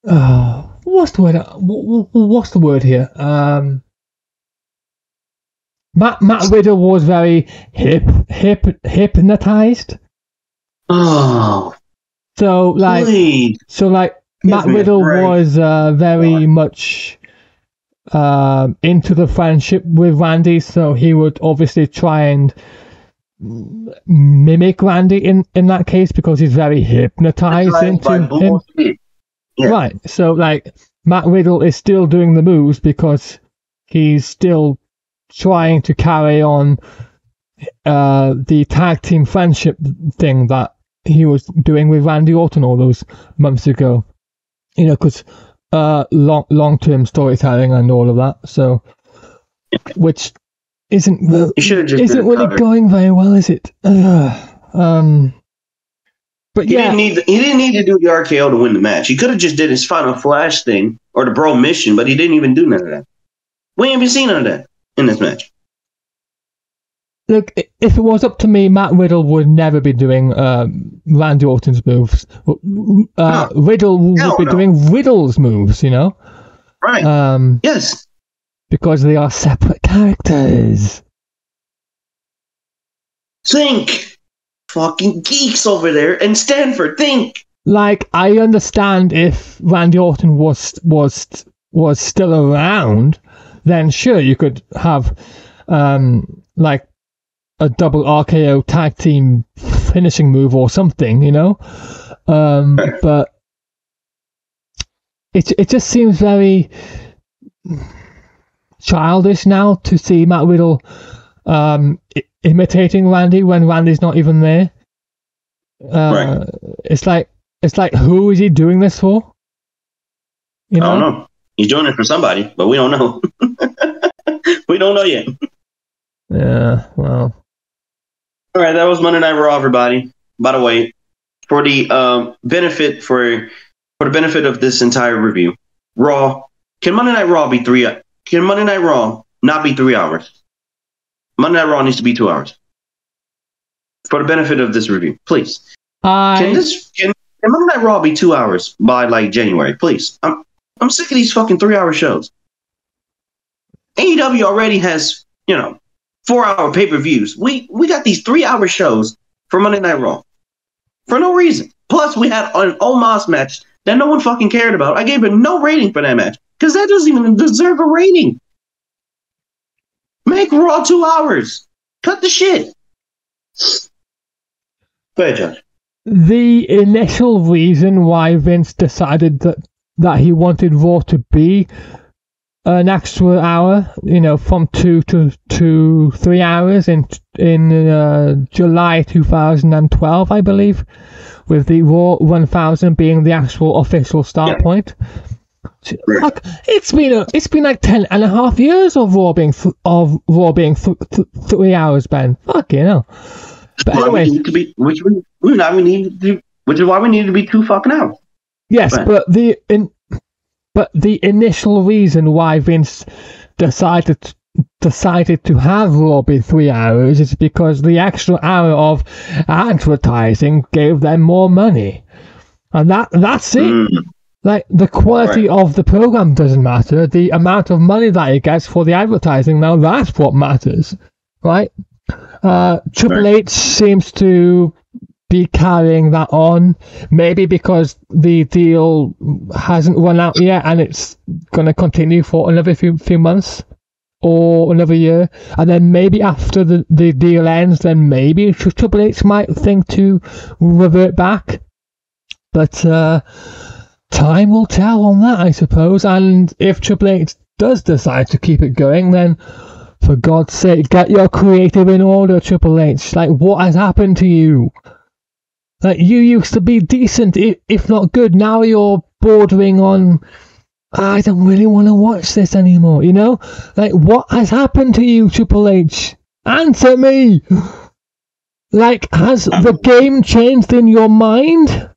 uh, what's the word? wh- What's the word here? Um, Matt Matt Riddle was very hip hip hypnotized. Oh, So like please. so like Matt Riddle was uh, very much um into the friendship with Randy, so he would obviously try and mimic Randy in in that case because he's very hypnotized Like- into him. Yeah. Right. So like Matt Riddle is still doing the moves because he's still trying to carry on uh, the tag team friendship thing that he was doing with Randy Orton all those months ago. You know, because uh, long long term storytelling and all of that. So, which isn't well, You should have just did isn't really cutter. going very well, is it? Ugh. um. But He yeah, didn't need. He didn't need to do the RKO to win the match. He could have just did his final flash thing or the Bromission, but he didn't even do none of that. We ain't even seen none of that in this match. Look, if it was up to me, Matt Riddle would never be doing um, Randy Orton's moves. Uh, Riddle would be no. doing Riddle's moves, you know, Right. um, yes. because they are separate characters. Think. Fucking geeks over there in Stamford. Think. Like, I understand if Randy Orton was was was still around, then sure you could have um, like a double RKO tag team finishing move or something, you know. Um, but it it just seems very childish now to see Matt Riddle um, I- imitating Randy when Randy's not even there. Uh, It's like it's like who is he doing this for? You I don't know. He's doing it for somebody, but we don't know. we don't know yet. Yeah. Well. All right, that was Monday Night Raw, everybody. By the way, for the um, benefit for for the benefit of this entire review, Raw can Monday Night Raw be three? Can Monday Night Raw not be three hours? Monday Night Raw needs to be two hours. For the benefit of this review, please. Can this can, can Monday Night Raw be two hours by like January? Please. I'm I'm sick of these fucking three hour shows. AEW already has you know four hour pay per views. We we got these three hour shows for Monday Night Raw for no reason. Plus, we had an Omos match that no one fucking cared about. I gave it no rating for that match because that doesn't even deserve a rating. Make Raw two hours. Cut the shit. Go ahead, Josh. the initial reason why Vince decided that that he wanted Raw to be an extra hour, you know, from two to to three hours in in uh, July 2012, I believe, with the Raw 1000 being the actual official start Yeah. point. Fuck, it's been a, it's been like ten and a half years of Raw being th- of Raw being th- th- three hours, Ben. Fuck you know. But we anyway, to be, which we, we now we need to, which is why we need to be two fucking hours. Yes, but the in, but the initial reason why Vince decided decided to have Raw be three hours is because the extra hour of advertising gave them more money, and that that's it. Mm, Like the quality of the program doesn't matter. The amount of money that it gets for the advertising now that's what matters, right? Uh, Triple Right. H seems to be carrying that on, maybe because the deal hasn't run out yet and it's going to continue for another few few months or another year, and then maybe after the, the deal ends, then maybe Triple H might think to revert back. But uh, time will tell on that, I suppose. And if Triple H does decide to keep it going, then for God's sake, get your creative in order, Triple H. Like, what has happened to you? Like, you used to be decent, i- if not good. Now you're bordering on. I don't really want to watch this anymore, you know? Like, what has happened to you, Triple H? Answer me! Like, has the game changed in your mind?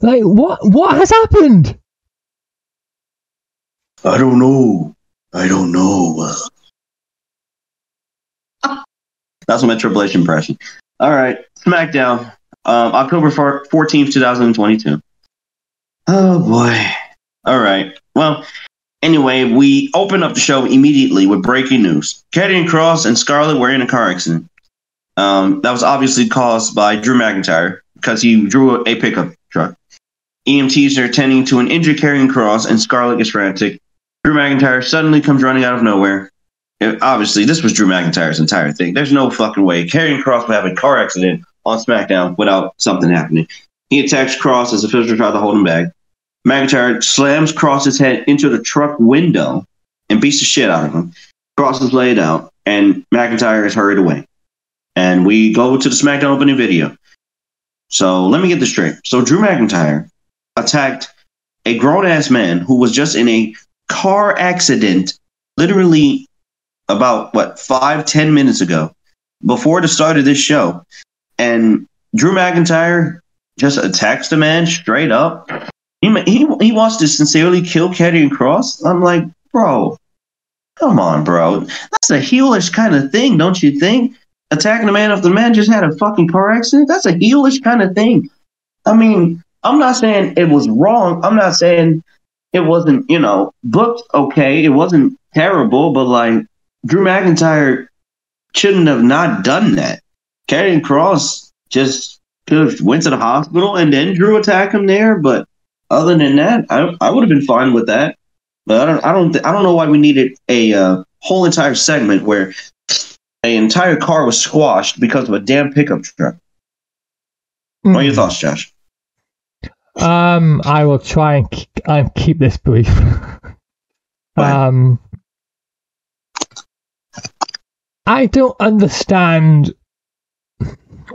Like, what what has happened? I don't know. I don't know. That's my Triple H impression. All right, SmackDown, um, October fourteenth, two thousand twenty-two. Oh boy. All right. Well, anyway, we open up the show immediately with breaking news: Karrion Kross and Scarlett were in a car accident. Um, that was obviously caused by Drew McIntyre because he drew a pickup truck. EMTs are attending to an injured Karrion Kross, and Scarlett gets frantic. Drew McIntyre suddenly comes running out of nowhere. It- obviously, this was Drew McIntyre's entire thing. There's no fucking way Karrion Kross would have a car accident on SmackDown without something happening. He attacks Kross as official tries to hold him back. McIntyre slams Kross's head into the truck window and beats the shit out of him. Kross is laid out, and McIntyre is hurried away. And we go to the SmackDown opening video. So let me get this straight. So Drew McIntyre attacked a grown ass man who was just in a car accident literally about what five ten minutes ago before the start of this show and drew mcintyre just attacks the man straight up he, he, he wants to sincerely kill Karrion kross i'm like bro come on bro that's a heelish kind of thing don't you think attacking the man after the man just had a fucking car accident. That's a heelish kind of thing. I mean, I'm not saying it was wrong. I'm not saying it wasn't, you know, booked okay. It wasn't terrible, but like Drew McIntyre shouldn't have not done that. Karrion Kross just could have went to the hospital and then Drew attacked him there. But other than that, I I would have been fine with that. But I don't I don't th- I don't know why we needed a uh, whole entire segment where an entire car was squashed because of a damn pickup truck. What are your thoughts, Josh? Um, I will try and keep, keep this brief. um, I don't understand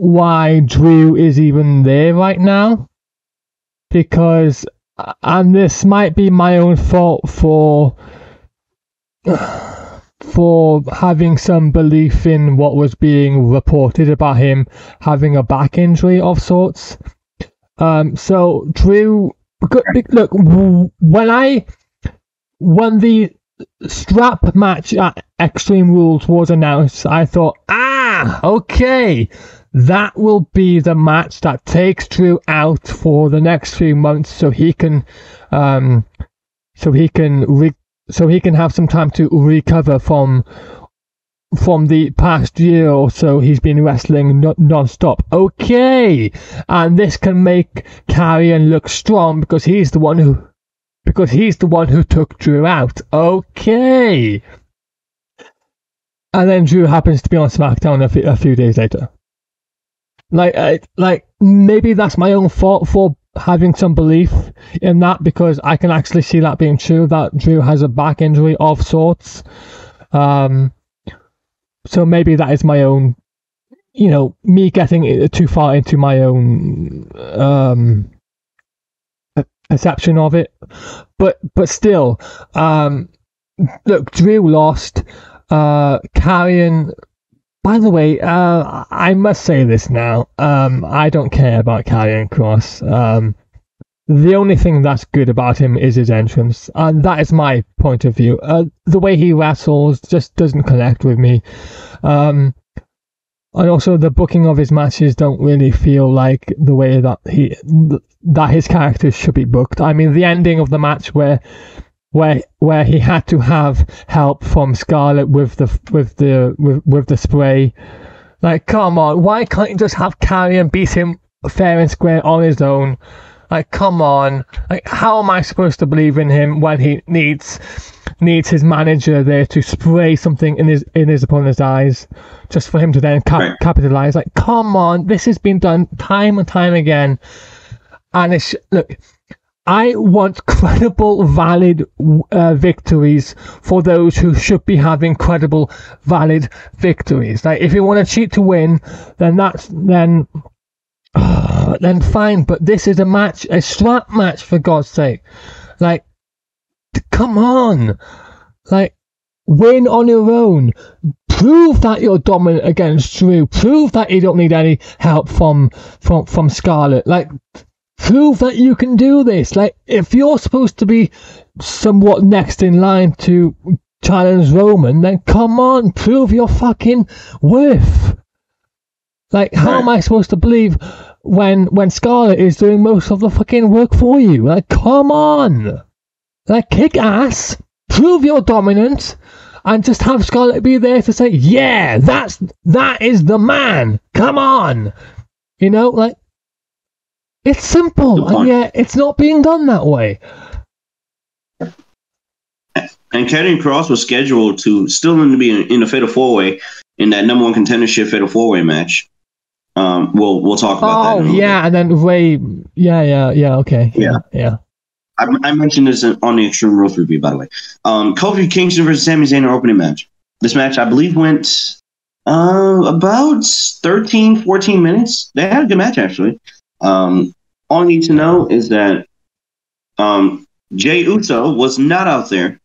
why Drew is even there right now, because, and this might be my own fault for for having some belief in what was being reported about him having a back injury of sorts. Um, so Drew, look, when I when the strap match at Extreme Rules was announced, I thought, ah, okay, that will be the match that takes Drew out for the next few months, so he can, um, so he can re- so he can have some time to recover from from the past year or so he's been wrestling non-stop. Okay, and this can make Karrion look strong because he's the one who because he's the one who took Drew out. Okay. And then Drew happens to be on SmackDown a, f- a few days later. Like, uh, like maybe that's my own fault for having some belief in that because I can actually see that being true. That Drew has a back injury of sorts. Um, so maybe that is my own, you know, me getting too far into my own um, perception of it. But but still, um, look, Drew lost. Uh, Karrion. By the way, uh, I must say this now. Um, I don't care about Karrion Kross. Um, the only thing that's good about him is his entrance, and that is my point of view. Uh, the way he wrestles just doesn't connect with me. Um, and also the booking of his matches don't really feel like the way that he that his characters should be booked. I mean, the ending of the match where where where he had to have help from Scarlett with the with the with, with the spray. Like, come on, why can't you just have Karrion beat him fair and square on his own? Like, come on. Like, how am I supposed to believe in him when he needs needs his manager there to spray something in his in his opponent's eyes, just for him to then cap- right. capitalize? Like, come on. This has been done time and time again, and it's look. I want credible, valid uh, victories for those who should be having credible, valid victories. Like, if you want to cheat to win, then that's then then fine. But this is a match, a strap match for God's sake. Like, come on, like win on your own. Prove that you're dominant against Drew. Prove that you don't need any help from from from Scarlett. Like, prove that you can do this. Like, if you're supposed to be somewhat next in line to challenge Roman, then come on, prove your fucking worth. Like, how am I supposed to believe when when Scarlett is doing most of the fucking work for you? Like, come on, like kick ass, prove your dominance, and just have Scarlett be there to say, yeah, that's that is the man. Come on, you know, like it's simple, and yet it's not being done that way. And Karrion Kross was scheduled to still to be in, in the Fatal Four Way in that number one contendership Fatal Four Way match. Um, we'll we'll talk about oh, that. Oh yeah, bit. and then Rey. Yeah, yeah, yeah. Okay. Yeah, yeah. I, I, mentioned this on the Extreme Rules review, by the way. Um, Kofi Kingston versus Sami Zayn, opening match. This match, I believe, went uh, about 13, 14 minutes. They had a good match, actually. Um, all you need to know is that um, Jey Uso was not out there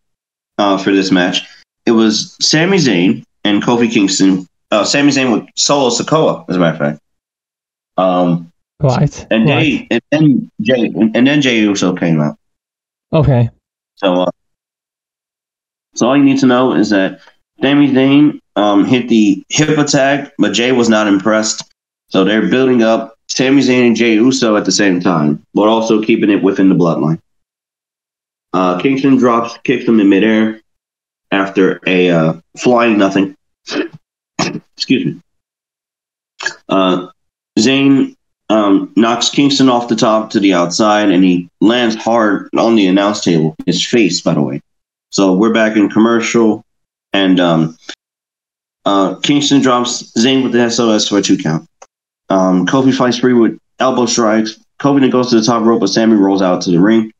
uh, for this match. It was Sami Zayn and Kofi Kingston uh, Sami Zayn with Solo Sikoa, as a matter of fact. Um, right. And right. Jey, and then Jey, and then Jey Uso came out. Okay. So, uh, so all you need to know is that Sami Zayn um, hit the hip attack, but Jey was not impressed. So they're building up Sami Zayn and Jey Uso at the same time, but also keeping it within the bloodline. Uh, Kingston drops, kicks him in midair after a uh, flying nothing. Excuse me. Uh, Zayn um, knocks Kingston off the top to the outside, and he lands hard on the announce table. His face, by the way. So we're back in commercial, and um, uh, Kingston drops Zayn with the SOS for a two count. Um, Kofi fights free with elbow strikes. Kofi then goes to the top rope, but Sami rolls out to the ring.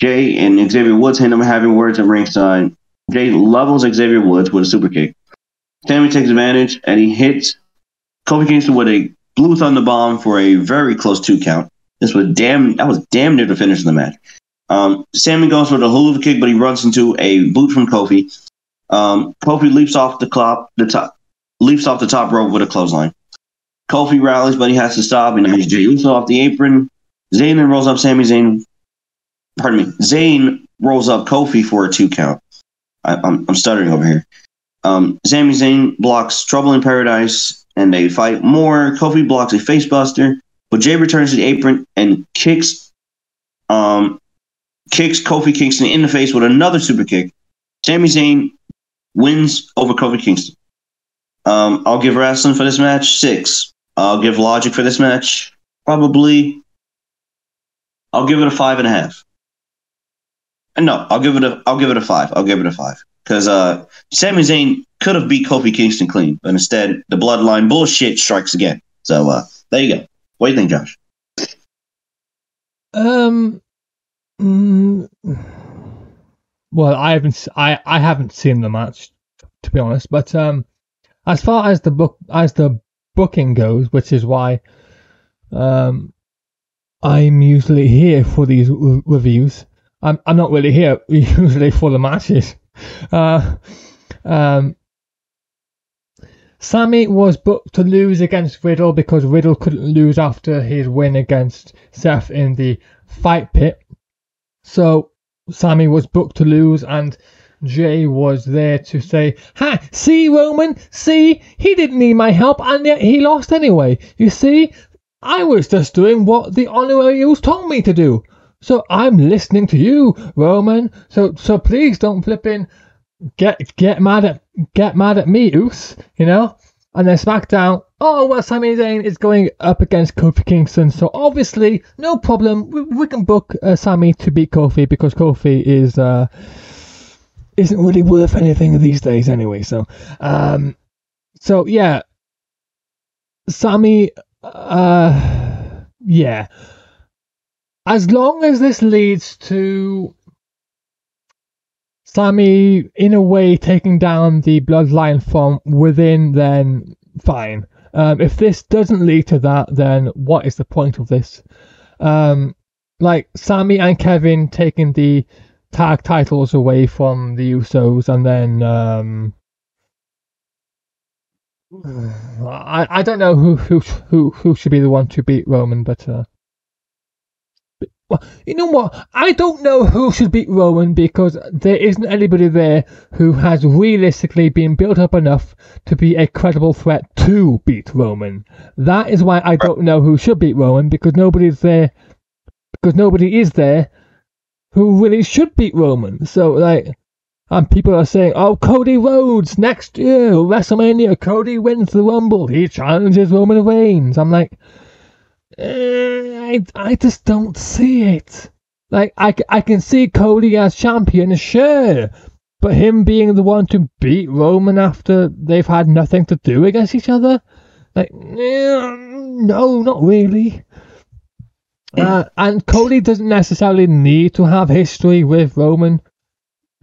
Jey and Xavier Woods end up having words at ringside. Jey levels Xavier Woods with a super kick. Sami takes advantage and he hits Kofi Kingston with a blue thunder bomb for a very close two count. This was damn that was damn near the finish of the match. Um, Sami goes for the hula kick, but he runs into a boot from Kofi. Um, Kofi leaps off the the top, leaps off the top rope with a clothesline. Kofi rallies, but he has to stop, and he's Jey Uso off the apron. Zayn then rolls up Sami Zayn. Pardon me. Zayn rolls up Kofi for a two count. I, am I'm, I'm stuttering over here. Um, Sami Zayn blocks Trouble in Paradise, and they fight more. Kofi blocks a facebuster, but Jey returns to the apron and kicks um, kicks Kofi Kingston in the face with another super kick. Sami Zayn wins over Kofi Kingston. Um, I'll give wrestling for this match six. I'll give logic for this match probably. I'll give it a five and a half. And no, I'll give it a. I'll give it a five. I'll give it a five because uh, Sami Zayn could have beat Kofi Kingston clean, but instead the Bloodline bullshit strikes again. So uh, there you go. What do you think, Josh? Um. Mm, well, I haven't. I I haven't seen the match to be honest, but um, as far as the book as the booking goes, which is why um, I'm usually here for these re- reviews. I'm I'm not really here usually for the matches. Uh, um, Sami was booked to lose against Riddle because Riddle couldn't lose after his win against Seth in the fight pit. So Sami was booked to lose, and Jey was there to say, Ha! See, Roman? See? He didn't need my help, and yet he lost anyway. You see? I was just doing what the honoraries told me to do. So I'm listening to you, Roman. So so please don't flip in get get mad at get mad at me, Oos, you know? And then SmackDown, oh well Sami Zayn is going up against Kofi Kingston, so obviously no problem. We, we can book uh, to beat Kofi because Kofi is uh isn't really worth anything these days anyway. So um so yeah. Sami, uh yeah. As long as this leads to Sami, in a way, taking down the bloodline from within, then fine. Um, if this doesn't lead to that, then what is the point of this? Um, like Sami and Kevin taking the tag titles away from the Usos, and then um, I I don't know who who who who should be the one to beat Roman, but uh, well, you know what? I don't know who should beat Roman because there isn't anybody there who has realistically been built up enough to be a credible threat to beat Roman. That is why I don't know who should beat Roman because nobody's there. Because nobody is there who really should beat Roman. So like, and people are saying, "Oh, Cody Rhodes next year WrestleMania. Cody wins the Rumble. He challenges Roman Reigns." I'm like. Uh, I, I just don't see it. Like, I, I can see Cody as champion, sure, but him being the one to beat Roman after they've had nothing to do against each other? Like, eh, no, not really. Uh, and Cody doesn't necessarily need to have history with Roman.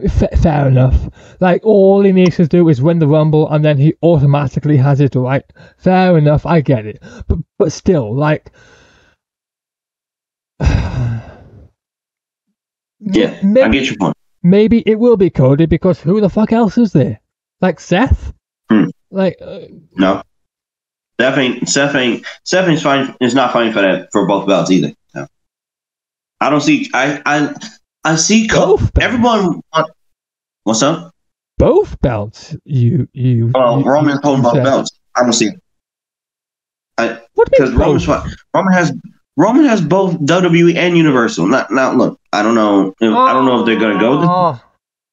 F- fair enough. Like, all he needs to do is win the Rumble and then he automatically has it right. Fair enough, I get it. But, but still, like. Yeah, maybe, I get your point. Maybe it will be Cody because who the fuck else is there? Like Seth? Hmm. Like, uh, No, Seth ain't Seth ain't fine. Is not fighting for that for both belts either. No. I don't see. I I I see. Co- Both everyone. What's up? both belts. You you. Well, you, Roman's holding both belts. I don't see it What because both? Roman has Roman has both WWE and Universal. Not now. Look, I don't know. I don't know if they're gonna go.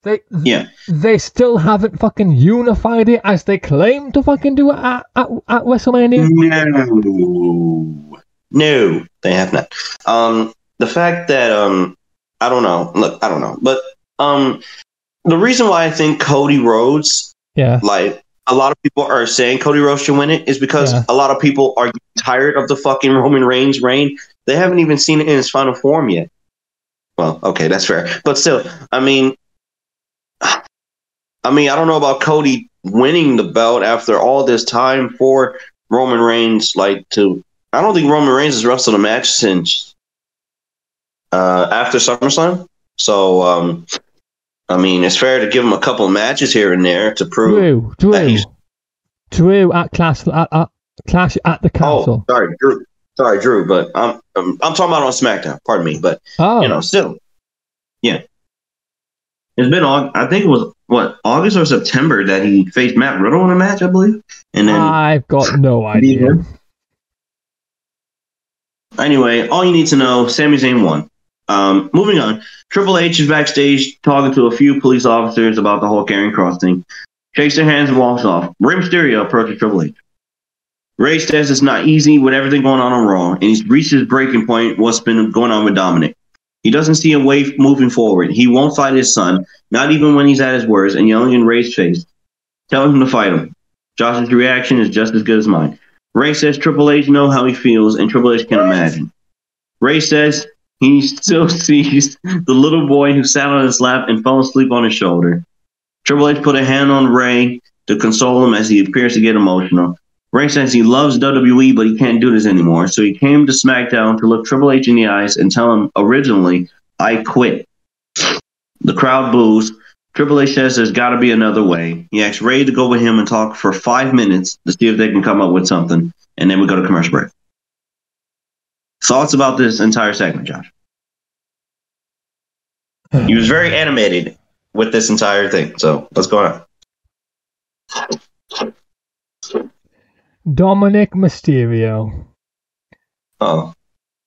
They Yeah. they still haven't fucking unified it as they claim to fucking do it at, at, at WrestleMania. No, no, they have not. Um, the fact that um, I don't know. Look, I don't know, but um, the reason why I think Cody Rhodes, Yeah, like a lot of people are saying Cody Rhodes should win it, is because Yeah. a lot of people are tired of the fucking Roman Reigns reign. They haven't even seen it in its final form yet. Well, okay, that's fair, but still, I mean, I mean, I don't know about Cody winning the belt after all this time for Roman Reigns. Like to, I don't think Roman Reigns has wrestled a match since uh, after SummerSlam. So, um, I mean, it's fair to give him a couple of matches here and there to prove. Drew, Drew, that he's- Drew at Clash at, at Clash at the Oh, Castle. sorry, Drew. Sorry, Drew, but I'm I'm, I'm talking about on SmackDown. Pardon me, but Oh, you know, still, yeah. It's been Aug- I think it was what August or September that he faced Matt Riddle in a match, I believe, and then I've got no idea. Anyway, all you need to know: Sami Zayn won. Um, moving on, Triple H is backstage talking to a few police officers about the whole Karrion Kross thing. Shakes their hands and walks off. Rey Mysterio approaches Triple H. Rey says it's not easy with everything going on on Raw, and he's reached his breaking point. What's been going on with Dominic? He doesn't see a way moving forward. He won't fight his son, not even when he's at his worst and yelling in Rey's face, telling him to fight him. Josh's reaction is just as good as mine. Rey says Triple H know how he feels, and Triple H can imagine. Rey says he still sees the little boy who sat on his lap and fell asleep on his shoulder. Triple H put a hand on Rey to console him as he appears to get emotional. Rey says he loves WWE, but he can't do this anymore. So he came to SmackDown to look Triple H in the eyes and tell him originally, I quit. The crowd boos. Triple H says there's got to be another way. He asks Rey to go with him and talk for five minutes to see if they can come up with something. And then we go to commercial break. Thoughts about this entire segment, Josh? Hmm. He was very animated with this entire thing. So let's go on. Dominic Mysterio Oh,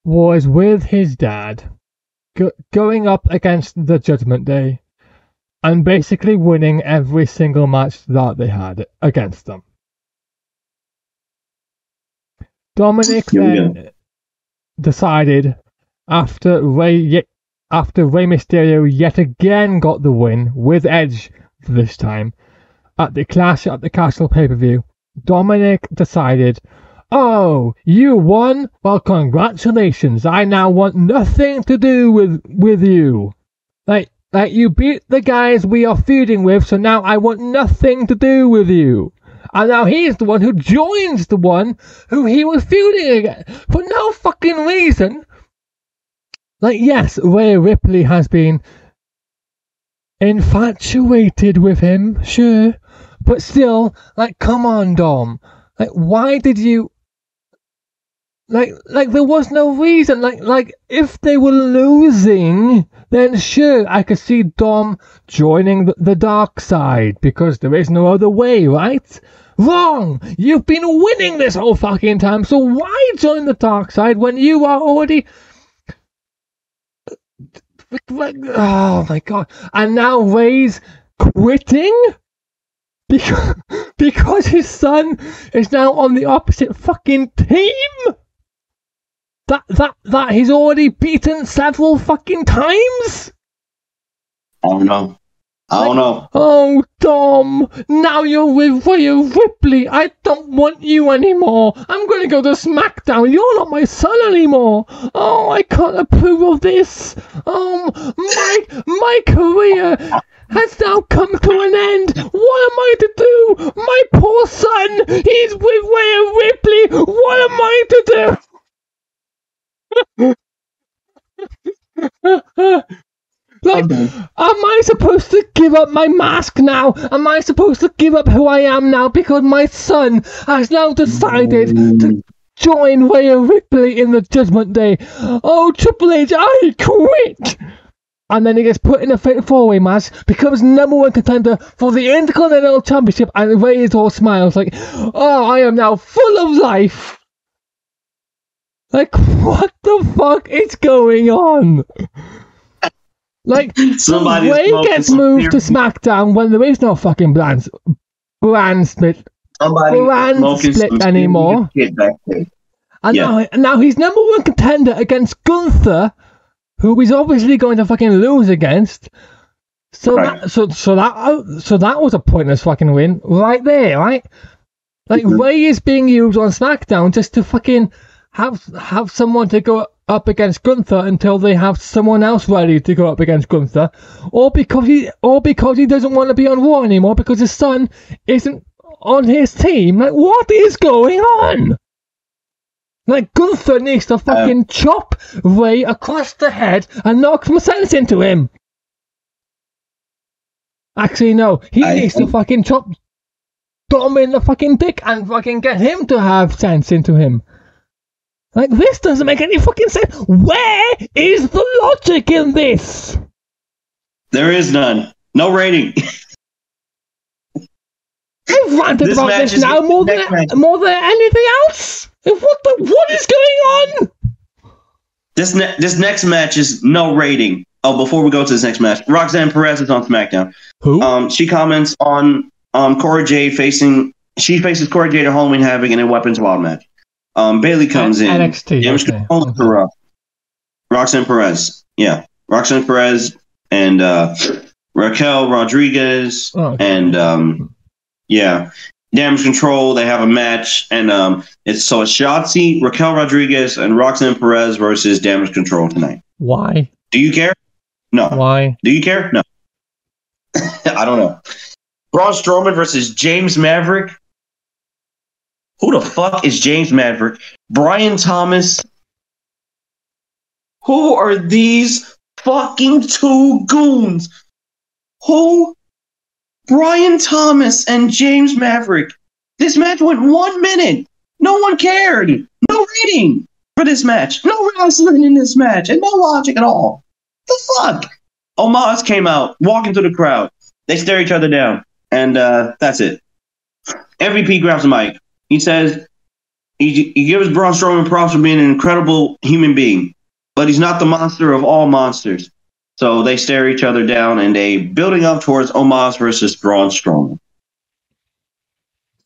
was with his dad, go- going up against the Judgment Day, and basically winning every single match that they had against them. Dominic Here we then decided after Rey after Rey Mysterio yet again got the win with Edge this time at the Clash at the Castle pay per view. Dominic decided, "Oh, you won? Well, congratulations! I now want nothing to do with with you. Like, like you beat the guys we are feuding with, so now I want nothing to do with you." And now he's the one who joins the one who he was feuding against for no fucking reason. Like, yes, Rhea Ripley has been infatuated with him, sure. But still, like, come on, Dom. Like, why did you. Like, like there was no reason. Like, like if they were losing, then sure, I could see Dom joining the, the dark side because there is no other way, right? Wrong! You've been winning this whole fucking time, so why join the dark side when you are already. Oh my god. And now Rey's quitting? Because, because his son is now on the opposite fucking team? That, that, that he's already beaten several fucking times? I don't know. I don't know. Oh, Dom, now you're with Rhea Ripley. I don't want you anymore. I'm going to go to SmackDown. You're not my son anymore. Oh, I can't approve of this. Um, my my career has now come to an end. What am I to do? My poor son, he's with Rhea Ripley. What am I to do? like, Am I supposed to give up my mask now? Am I supposed to give up who I am now because my son has now decided to mm. join Rhea Ripley in the Judgment Day? Oh, Triple H, I quit! And then he gets put in a fatal four way match, becomes number one contender for the Intercontinental Championship, and Rey is all smiles like, "Oh, I am now full of life." Like, what the fuck is going on? Like, Somebody's Rey gets moved to SmackDown when there is no fucking brand, brand split, Somebody brand split anymore. serious shit backstage. and Yeah. now, now he's number one contender against Gunther, who he's obviously going to fucking lose against. So Right. that, so so that so that was a pointless fucking win right there, right? Like Mhm. Rey is being used on SmackDown just to fucking have have someone to go up against Gunther until they have someone else ready to go up against Gunther, or because he or because he doesn't want to be on Raw anymore because his son isn't on his team. Like what is going on? Like Gunther needs to fucking um, chop Rey across the head and knock some sense into him. Actually, no, he I- needs to fucking chop Dom in the fucking dick and fucking get him to have sense into him. Like this doesn't make any fucking sense. Where is the logic in this? There is none. No rating. I've ranted This about this is now more than match. more than anything else. What the what is going on? This ne- this next match is no rating. Oh, before we go to this next match, Roxanne Perez is on SmackDown. Who? Um, she comments on um Cora Jade facing. She faces Cora Jade at Halloween Havoc in a Weapons Wild match. Um, Bayley comes in. NXT. Damage okay. control interrupt. Roxanne Perez. Yeah. Roxanne Perez and uh, Raquel Rodriguez Oh, okay. and um, yeah, Damage Control. They have a match, and um, it's so it's Shotzi, Raquel Rodriguez, and Roxanne Perez versus Damage Control tonight. Why? Do you care? No. Why? Do you care? No. I don't know. Braun Strowman versus James Maverick. Who the fuck is James Maverick? Brian Thomas. Who are these fucking two goons? Who? Brian Thomas and James Maverick. This match went one minute. No one cared. No rating for this match. No wrestling in this match, and no logic at all. The fuck? Omos came out, walking through the crowd. They stare each other down, and uh, that's it. MVP grabs the mic. He says he, he gives Braun Strowman props for being an incredible human being, but he's not the monster of all monsters. So they stare each other down, and they building up towards Omos versus Braun Strowman.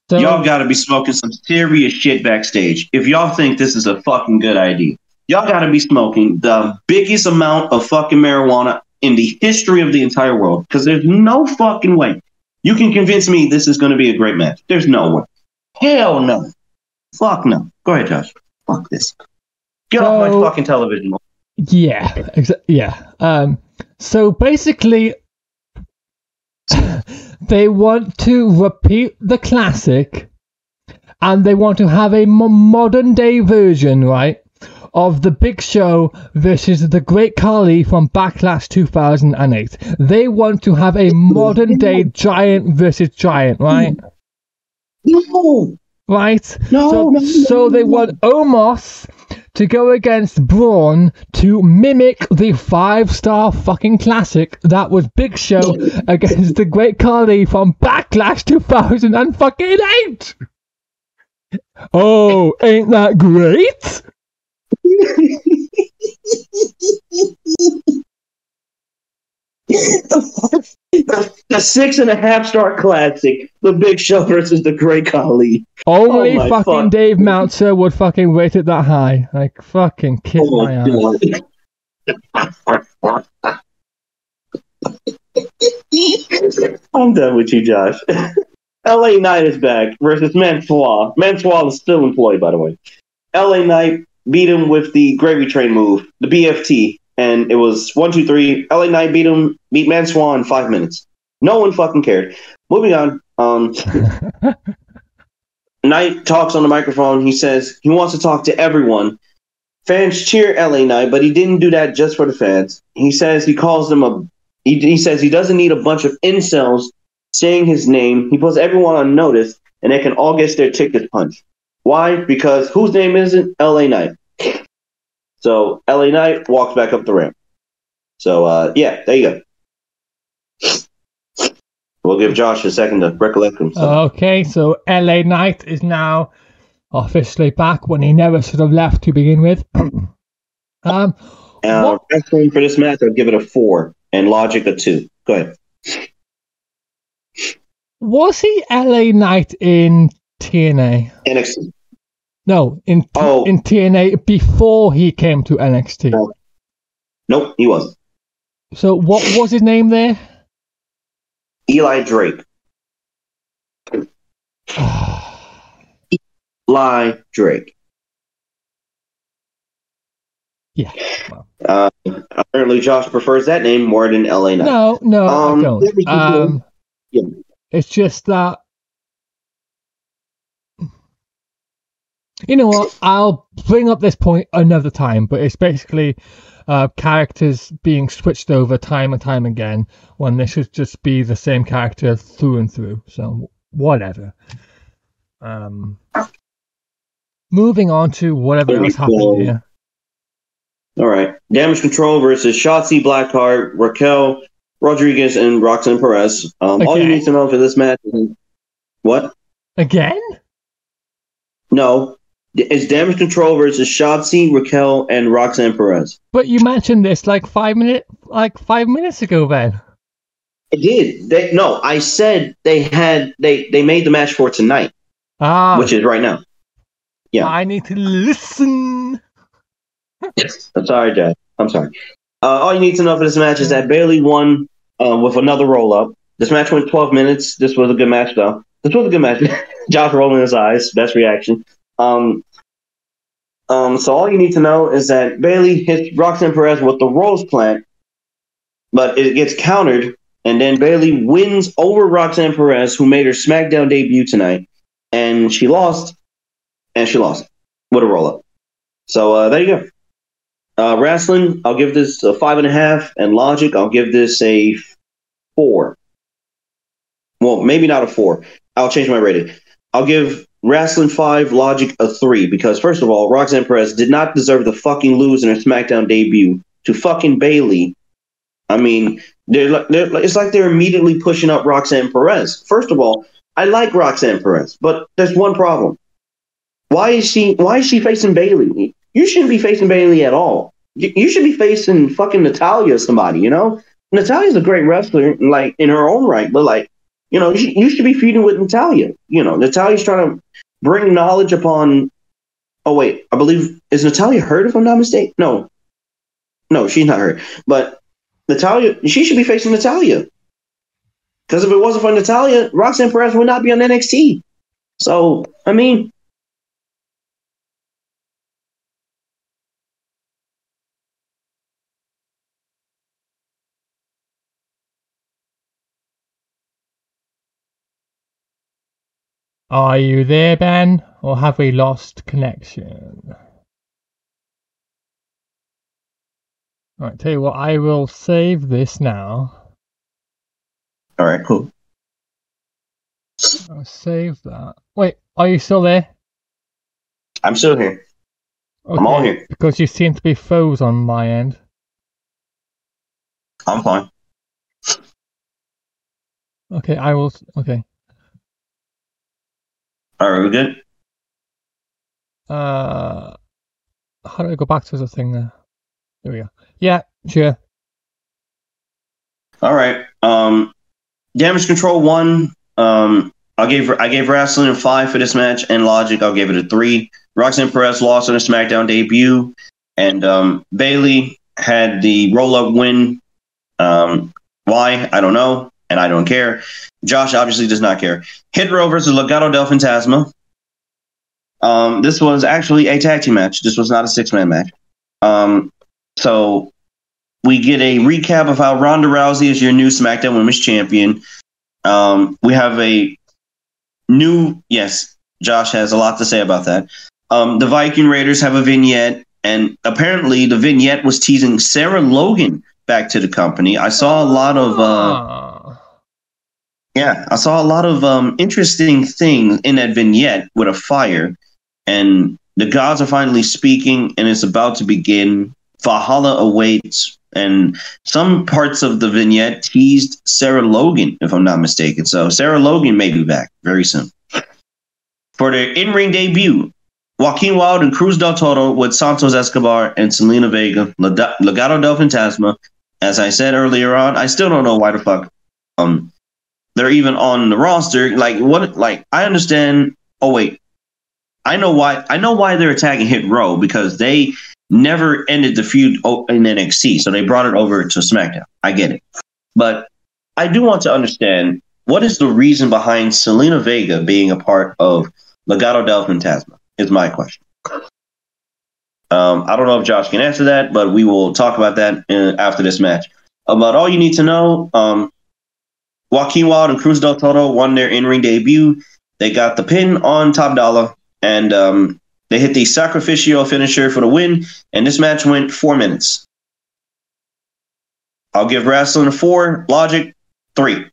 So, Y'all got to be smoking some serious shit backstage if y'all think this is a fucking good idea. Y'all got to be smoking the biggest amount of fucking marijuana in the history of the entire world because there's no fucking way you can convince me this is going to be a great match. There's no way. Hell no. Fuck no. Go ahead, Josh. Fuck this. Get off my fucking television. Yeah, exa- yeah. Um, so basically, they want to repeat the classic, and they want to have a mo- modern day version, right, of the Big Show versus the Great Khali from Backlash 2008. They want to have a modern day giant versus giant, right? No. Right. No, so, no, no, so they want Omos to go against Braun to mimic the five star fucking classic that was Big Show against the Great Khali from Backlash 2008. Oh, ain't that great? the six and a half star classic, The Big Show versus The Great Khali. Only Oh fucking fuck. Dave Meltzer would fucking rate it that high. Like, fucking kiss Oh my ass. I'm done with you, Josh. LA Knight is back versus Mansoor. Mansoor is still employed, by the way. LA Knight beat him with the gravy train move, the BFT, and it was one, two, three. LA Knight beat him, beat Mansoor in five minutes. No one fucking cared. Moving on. Um, Knight talks on the microphone. He says he wants to talk to everyone. Fans cheer LA Knight, but he didn't do that just for the fans. He says he calls them a. He, he says he doesn't need a bunch of incels saying his name. He puts everyone on notice, and they can all get their tickets punched. Why? Because whose name isn't LA Knight? So LA Knight walks back up the ramp. So uh, yeah, there you go. We'll give Josh a second to recollect himself. Okay, so LA Knight is now officially back when he never should have left to begin with. um, uh, what- wrestling for this match, I'd give it a four, and Logic a two. Go ahead. was he LA Knight in TNA? NXT. No, in Oh. in TNA before he came to NXT. No. Nope, he wasn't. So what was his name there? Eli Drake. Eli Drake. yeah. Well, Uh, apparently, Josh prefers that name more than LA Knight. no, no, Um, I don't. yeah, we can do it. Um, Yeah. It's just that. You know what? I'll bring up this point another time, but it's basically uh, characters being switched over time and time again when they should just be the same character through and through. So whatever. Um, moving on to whatever else happened here. All right. Damage Control versus Shotzi Blackheart, Raquel Rodriguez, and Roxanne Perez. Um, All you need to know for this match is what? Again? No. It's Damage Control versus Shotzi, Raquel, and Roxanne Perez. But you mentioned this like five minute, like five minutes ago, Ben. I did. They, no, I said they had they they made the match for tonight, Ah, which is right now. yeah. I need to listen. Yes, I'm sorry, Dad. I'm sorry. Uh, all you need to know for this match is that Bayley won uh, with another roll up. This match went 12 minutes. This was a good match, though. This was a good match. Josh rolling his eyes. Best reaction. Um, um, so all you need to know is that Bayley hits Roxanne Perez with the Rose Plant, but it gets countered, and then Bayley wins over Roxanne Perez, who made her SmackDown debut tonight, and she lost, and she lost with a roll up. So uh, there you go. Uh, wrestling, I'll give this a five and a half, and logic, I'll give this a four. Well, maybe not a four. I'll change my rating. I'll give wrestling five, logic a three, because first of all, Roxanne Perez did not deserve the fucking lose in her SmackDown debut to fucking Bayley. I mean, they're, they're it's like they're immediately pushing up Roxanne Perez. First of all, I like Roxanne Perez, but there's one problem. Why is she? Why is she facing Bayley? You shouldn't be facing Bayley at all. You, you should be facing fucking Natalya or somebody. You know, Natalya's a great wrestler, like in her own right, but like, you know, you, should be feuding with Natalya. You know, Natalya's trying to bring knowledge upon. Oh wait, I believe is Natalya hurt if I'm not mistaken. No, no, she's not hurt. But Natalya, she should be facing Natalya. Because if it wasn't for Natalya, Roxanne Perez would not be on NXT. So, I mean, Are you there, Ben? Or have we lost connection? Right, tell you what, I will save this now. all right, cool. I'll save that. Wait, are you still there? I'm still here. I'm all here. Because you seem to be froze on my end. I'm fine. Okay, I will. Okay. All right, we good? Uh, how do I go back to the thing there? There we go. Yeah, sure. All right. Um, damage control one. Um, I gave I gave wrestling a five for this match, and logic I'll give it a three. Roxanne Perez lost on her SmackDown debut, and um, Bayley had the roll up win. Um, why I don't know, and I don't care. Josh obviously does not care. Hit Row versus Legado del Fantasma. Um, this was actually a tag team match. This was not a six man match. Um, so we get a recap of how Ronda Rousey is your new SmackDown Women's Champion. Um, we have a new yes, Josh has a lot to say about that. Um, the Viking Raiders have a vignette, and apparently the vignette was teasing Sarah Logan back to the company. I saw a lot of uh. Yeah, I saw a lot of um, interesting things in that vignette with a fire, and the gods are finally speaking, and it's about to begin. Valhalla awaits. and some parts of the vignette teased Sarah Logan, if I'm not mistaken. So Sarah Logan may be back very soon. For their in-ring debut, Joaquin Wilde and Cruz del Toro with Santos Escobar and Zelina Vega, Legado del Fantasma. As I said earlier on, I still don't know why the fuck um they're even on the roster. Like what? Like I understand. Oh wait, I know why. I know why they're attacking Hit Row because they never ended the feud in NXT, so they brought it over to SmackDown. I get it, but I do want to understand what is the reason behind Zelina Vega being a part of Legado del Fantasma. Is my question. Um, I don't know if Josh can answer that, but we will talk about that in, after this match. About all you need to know, um, Joaquin Wilde and Cruz del Toro won their in-ring debut. They got the pin on Top Dollar, and um, they hit the sacrificial finisher for the win. And this match went four minutes. I'll give wrestling a four, Logic three,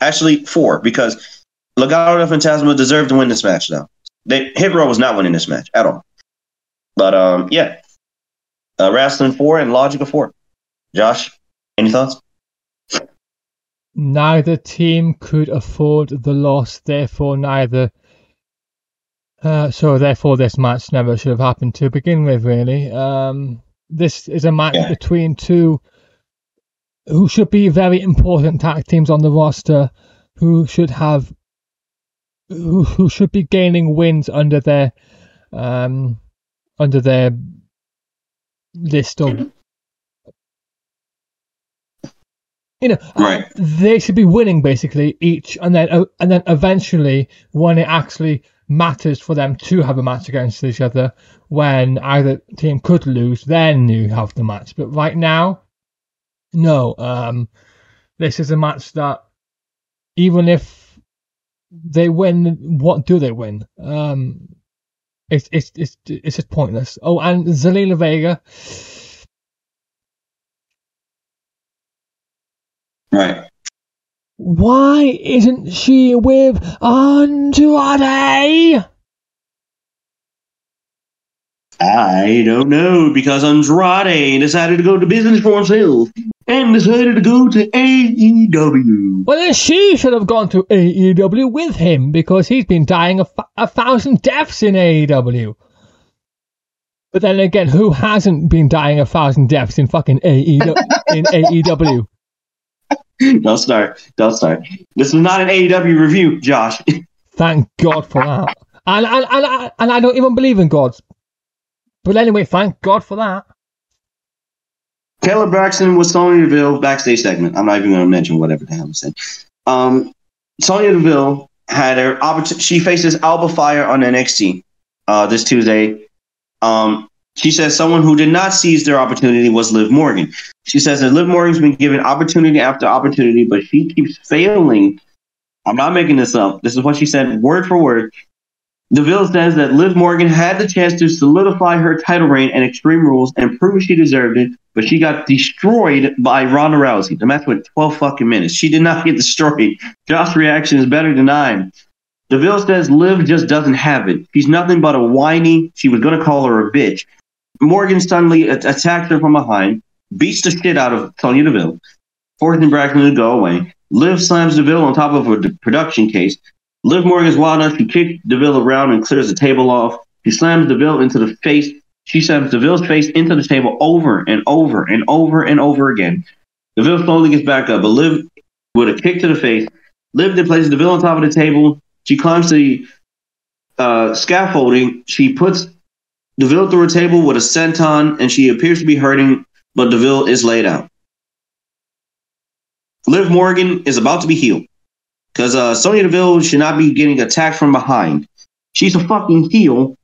actually four because Legado del Fantasma deserved to win this match. Though they Hit Row was not winning this match at all. But um, yeah, uh, wrestling four and Logic a four. Josh, any thoughts? Neither team could afford the loss, therefore neither. Uh, so therefore, this match never should have happened to begin with. Really, um, this is a match Yeah. between two who should be very important tag teams on the roster, who should have, who, who should be gaining wins under their, um, under their list of you know, Right. they should be winning basically each, and then uh, and then eventually, when it actually matters for them to have a match against each other, when either team could lose, then you have the match. But right now, no. Um, this is a match that even if they win, what do they win? Um, it's it's it's it's just pointless. Oh, and Zelina Vega. Right. Why isn't she with Andrade? I don't know because Andrade decided to go to business for himself and decided to go to AEW. Well, then she should have gone to AEW with him because he's been dying a, a thousand deaths in AEW. But then again, who hasn't been dying a thousand deaths in fucking AEW? in AEW? Don't start. Don't start. This is not an AEW review, Josh. Thank God for that. And, and, and, I- and I don't even believe in gods. But anyway, thank God for that. Kayla Braxton with Sonya Deville backstage segment. I'm not even going to mention whatever the hell I said. Um, Sonya Deville had her opportunity. She faces Alba Fyre on NXT uh, this Tuesday. Um, she says someone who did not seize their opportunity was Liv Morgan. She says that Liv Morgan's been given opportunity after opportunity, but she keeps failing. I'm not making this up. This is what she said, word for word. DeVille says that Liv Morgan had the chance to solidify her title reign and Extreme Rules and prove she deserved it, but she got destroyed by Ronda Rousey. The match went 12 fucking minutes. She did not get destroyed. Josh's reaction is better than nine. DeVille says Liv just doesn't have it. She's nothing but a whiny. She was going to call her a bitch. Morgan suddenly attacks her from behind, beats the shit out of Sonya Deville, forcing Braxton to go away. Liv slams Deville on top of a production case. Liv Morgan's wild enough. She kicks Deville around and clears the table off. She slams Deville into the face. She slams Deville's face into the table over and over and over and over again. Deville slowly gets back up, but Liv with a kick to the face. Liv then places Deville on top of the table. She climbs the uh, scaffolding. She puts Deville through a table with a senton, and she appears to be hurting, but Deville is laid out. Liv Morgan is about to be healed because uh, Sonya Deville should not be getting attacked from behind. She's a fucking heel,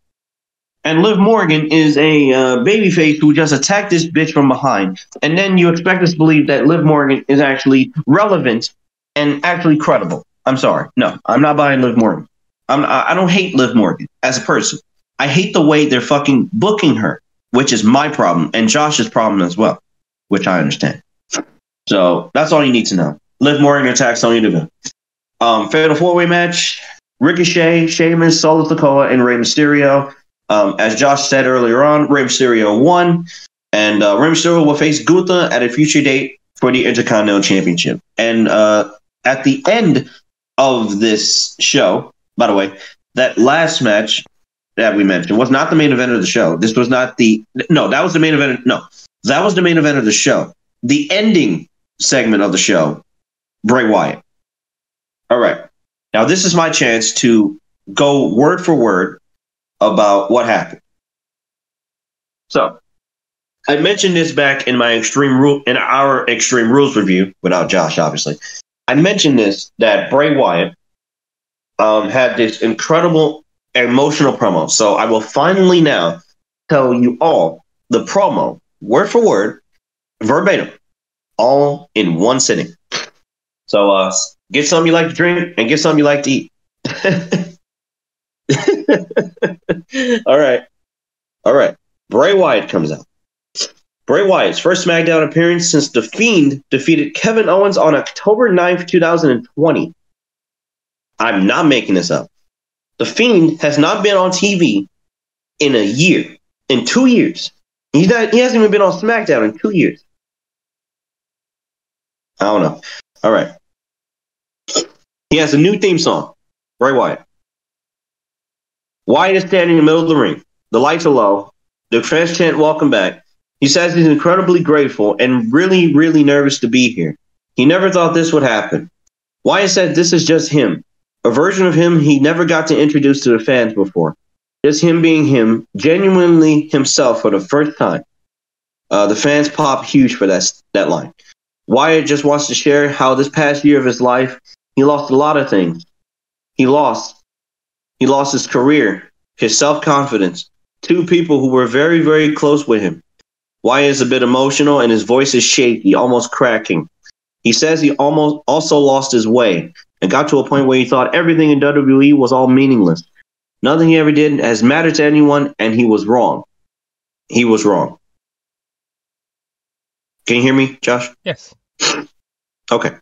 and Liv Morgan is a uh, babyface who just attacked this bitch from behind. And then you expect us to believe that Liv Morgan is actually relevant and actually credible. I'm sorry, no, I'm not buying Liv Morgan. I'm, I I don't hate Liv Morgan as a person. I hate the way they're fucking booking her, which is my problem and Josh's problem as well, which I understand. So that's all you need to know. Liv Morgan attacks Sonya Deville. Um, fatal four way match: Ricochet, Sheamus, Solo Sikoa, and Rey Mysterio. Um, as Josh said earlier on, Rey Mysterio won, and uh, Rey Mysterio will face Gunther at a future date for the Intercontinental Championship. And uh, at the end of this show, by the way, that last match that we mentioned was not the main event of the show. This was not the no, that was the main event. No, that was the main event of the show. The ending segment of the show, Bray Wyatt. All right. Now this is my chance to go word for word about what happened. So I mentioned this back in my extreme rule in our extreme rules review without Josh, obviously. I mentioned this that Bray Wyatt um, had this incredible emotional promo. So I will finally now tell you all the promo, word for word, verbatim, all in one sitting. So uh, get something you like to drink and get something you like to eat. all right. All right. Bray Wyatt comes out. Bray Wyatt's first SmackDown appearance since The Fiend defeated Kevin Owens on October 9th, 2020. I'm not making this up. The Fiend has not been on TV in a year, in two years. He's not, he hasn't even been on SmackDown in two years. I don't know. All right. He has a new theme song, Bray Wyatt. Wyatt is standing in the middle of the ring. The lights are low. The fans chant, Welcome back. He says he's incredibly grateful and really, really nervous to be here. He never thought this would happen. Wyatt said this is just him, a version of him he never got to introduce to the fans before. Just him being him, genuinely himself for the first time. Uh, the fans pop huge for that, that line. Wyatt just wants to share how this past year of his life, he lost a lot of things. He lost. He lost his career, his self confidence, two people who were very, very close with him. Wyatt is a bit emotional and his voice is shaky, almost cracking. He says he almost also lost his way and got to a point where he thought everything in WWE was all meaningless. Nothing he ever did has mattered to anyone, and he was wrong. He was wrong. Can you hear me, Josh? Yes. Okay.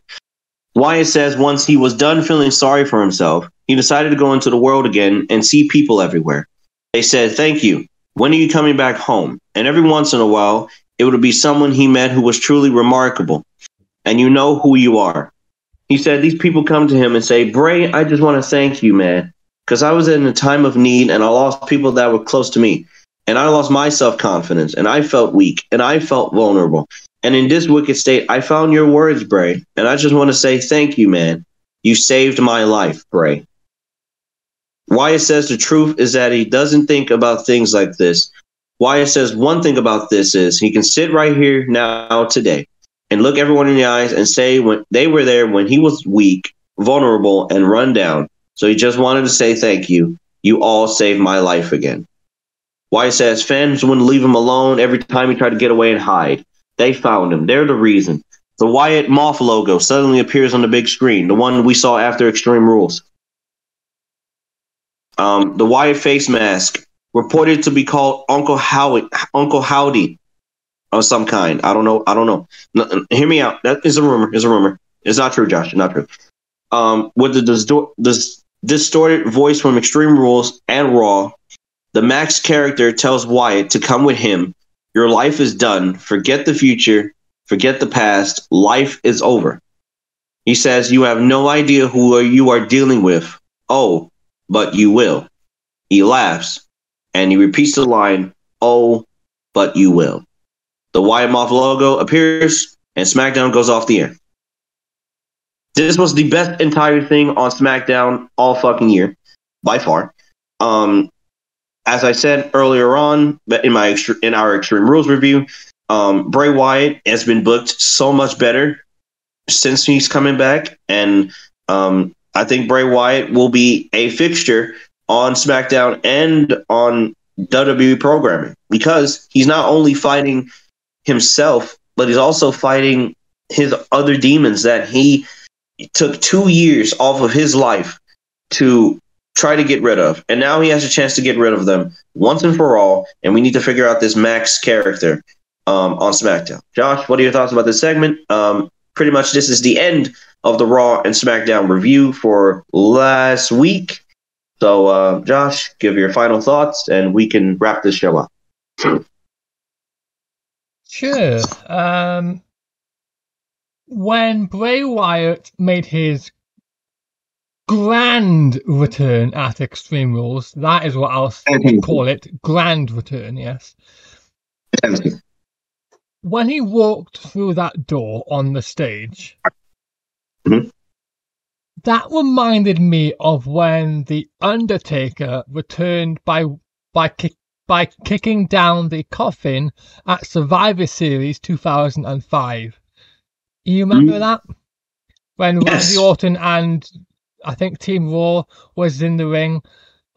Wyatt says once he was done feeling sorry for himself, he decided to go into the world again and see people everywhere. They said, Thank you. When are you coming back home? And every once in a while, it would be someone he met who was truly remarkable. And you know who you are. He said, These people come to him and say, Bray, I just want to thank you, man. Because I was in a time of need and I lost people that were close to me. And I lost my self confidence and I felt weak and I felt vulnerable. And in this wicked state, I found your words, Bray. And I just want to say thank you, man. You saved my life, Bray. Wyatt says the truth is that he doesn't think about things like this. Wyatt says one thing about this is he can sit right here now today and look everyone in the eyes and say when they were there when he was weak, vulnerable, and run down. So he just wanted to say thank you. You all saved my life again. Wyatt says fans wouldn't leave him alone every time he tried to get away and hide. They found him. They're the reason. The Wyatt Moth logo suddenly appears on the big screen, the one we saw after Extreme Rules. Um, the Wyatt face mask reported to be called Uncle Howie, Uncle Howdy, of some kind. I don't know. I don't know. No, hear me out. That is a rumor. Is a rumor. It's not true, Josh. Not true. Um, with the this distorted voice from Extreme Rules and Raw, the Max character tells Wyatt to come with him. Your life is done. Forget the future. Forget the past. Life is over. He says you have no idea who you are dealing with. Oh, but you will. He laughs and he repeats the line, Oh, but you will. The Wyatt Moth logo appears and SmackDown goes off the air. This was the best entire thing on SmackDown all fucking year, by far. Um, as I said earlier on, but in my in our Extreme Rules review, um, Bray Wyatt has been booked so much better since he's coming back, and um, I think Bray Wyatt will be a fixture on SmackDown and on WWE programming because he's not only fighting himself, but he's also fighting his other demons that he took two years off of his life to try to get rid of. And now he has a chance to get rid of them once and for all. And we need to figure out this Max character um, on SmackDown. Josh, what are your thoughts about this segment? Um, pretty much, this is the end of the Raw and SmackDown review for last week. So, uh, Josh, give your final thoughts and we can wrap this show up. Sure. Um, when Bray Wyatt made his grand return at Extreme Rules, that is what I'll call it. Grand return, yes. When he walked through that door on the stage, Mhm. that reminded me of when the Undertaker returned by by kick, by kicking down the coffin at Survivor Series 2005. You remember Mm. that? When Yes. Randy Orton and I think Team Raw was in the ring,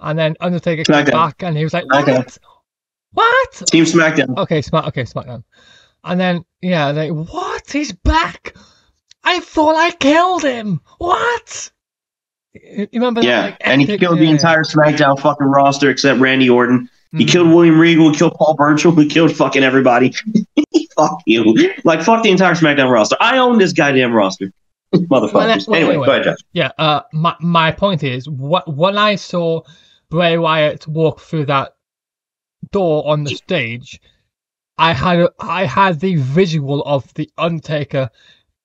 and then Undertaker came SmackDown. back and he was like, "What? What? Team SmackDown. Okay, Smack. Okay, SmackDown. And then yeah, like what? He's back. I thought I killed him. What? You remember? that, Yeah, like, and he killed the entire SmackDown fucking roster except Randy Orton. He Mm. killed William Regal. He killed Paul Burchill. He killed fucking everybody. fuck you. Like fuck the entire SmackDown roster. I own this goddamn roster, motherfuckers. Well, that- anyway, anyway. go ahead, Josh. Yeah. Uh, my my point is, what when I saw Bray Wyatt walk through that door on the stage, I had a, I had the visual of the Undertaker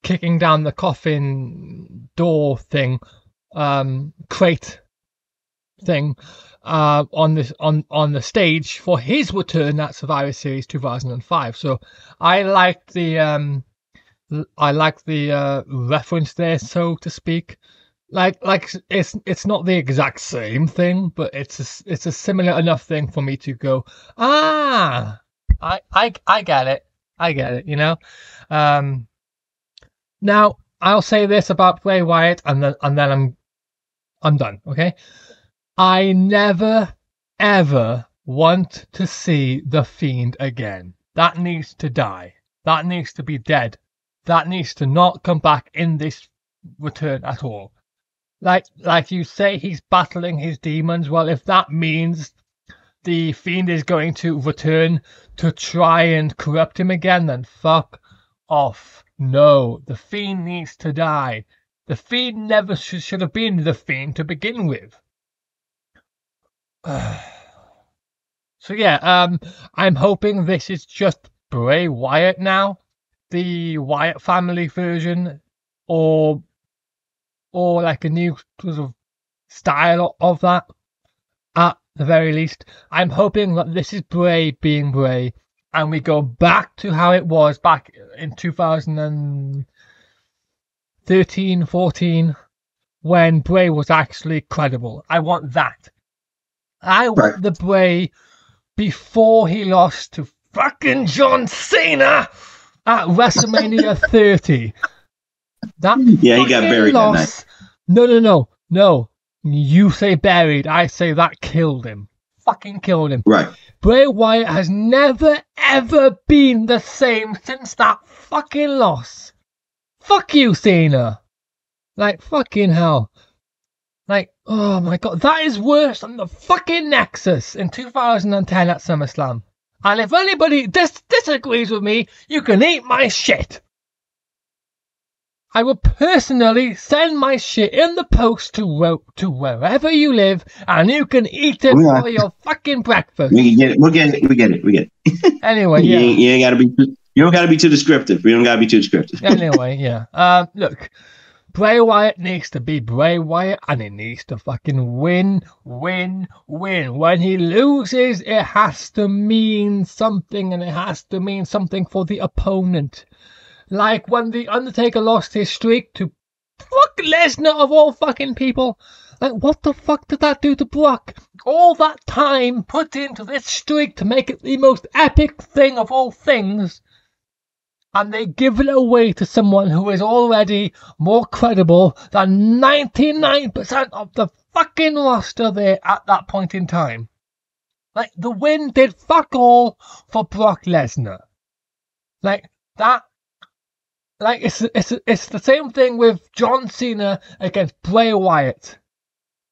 kicking down the coffin door thing, um, crate thing, uh, on this on on the stage for his return at Survivor Series 2005. So I liked the um, I like the uh, reference there, so to speak. Like, like it's it's not the exact same thing, but it's a, it's a similar enough thing for me to go, ah, I I I get it, I get it, you know. Um, now I'll say this about Bray Wyatt, and then and then I'm I'm done. Okay, I never ever want to see the Fiend again. That needs to die. That needs to be dead. That needs to not come back in this return at all. Like like you say, he's battling his demons. Well, if that means the fiend is going to return to try and corrupt him again, then fuck off. No, the fiend needs to die. The fiend never sh- should have been the fiend to begin with. so yeah, um, I'm hoping this is just Bray Wyatt now, the Wyatt family version, or or like a new sort of style of that. At the very least, I'm hoping that this is Bray being Bray, and we go back to how it was back in 2013, 14, when Bray was actually credible. I want that. I want Right. the Bray before he lost to fucking John Cena at WrestleMania 30. That Yeah, he got buried loss- No, no, no, no. You say buried. I say that killed him. Fucking killed him. Right. Bray Wyatt has never ever been the same since that fucking loss. Fuck you, Cena. Like fucking hell. Oh my god, that is worse than the fucking Nexus in 2010 at SummerSlam. And if anybody dis- disagrees with me, you can eat my shit. I will personally send my shit in the post to wo- to wherever you live, and you can eat it for your fucking breakfast. We get it. We get it. We get it. We get it. Anyway, You, yeah. ain't, you ain't gotta be. You don't gotta be too descriptive. We don't gotta be too descriptive. anyway, yeah. Um, look, Bray Wyatt needs to be Bray Wyatt, and he needs to fucking win, win, win. When he loses, it has to mean something, and it has to mean something for the opponent. Like when the Undertaker lost his streak to fuck Lesnar of all fucking people. Like, what the fuck did that do to Brock? All that time put into this streak to make it the most epic thing of all things and they give it away to someone who is already more credible than 99% of the fucking roster there at that point in time. Like, the win did fuck all for Brock Lesnar. Like, that. Like, it's, it's, it's the same thing with John Cena against Bray Wyatt.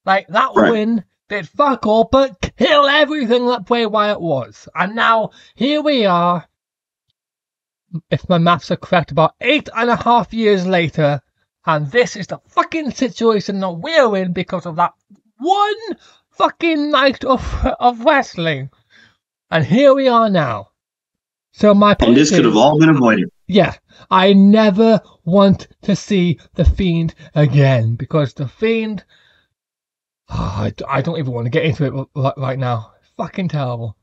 Like, that Right. win did fuck all but kill everything that Bray Wyatt was. And now, here we are if my maths are correct, about eight and a half years later, and this is the fucking situation that we're in because of that one fucking night of of wrestling. And here we are now. So my point And this could have all been avoided. yeah, I never want to see the Fiend again because the Fiend. Oh, I, I don't even want to get into it r- r- right now. Fucking terrible.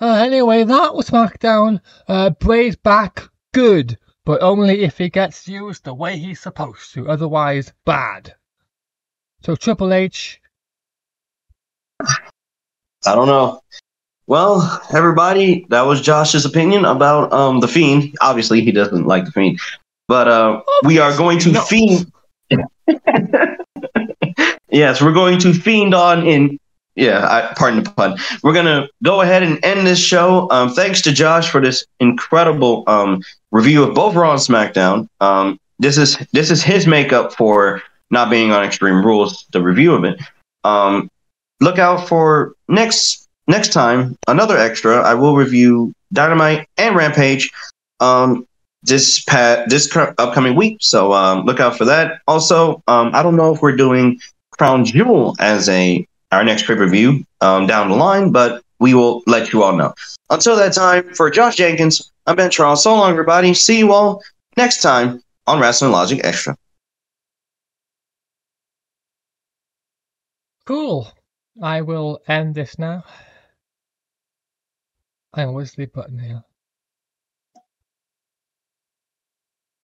Uh, anyway, that was SmackDown. Uh, Bray's back, good, but only if he gets used the way he's supposed to. Otherwise, bad. So Triple H, I don't know. Well, everybody, that was Josh's opinion about um the fiend. Obviously, he doesn't like the fiend, but uh, we are going to No. fiend. yes, we're going to fiend on in. Yeah, I, pardon the pun. We're gonna go ahead and end this show. Um, thanks to Josh for this incredible um review of both Raw and SmackDown. Um, this is this is his makeup for not being on Extreme Rules. The review of it. Um, look out for next next time another extra. I will review Dynamite and Rampage. Um, this pat this cur- upcoming week, so um, look out for that. Also, I don't know if we're doing Crown Jewel as a our next pay per view um, down the line, but we will let you all know. Until that time, for Josh Jenkins, I'm Ben Charles. So long, everybody. See you all next time on Wrestling Logic Extra. cool. I will end this now. I always leave button here.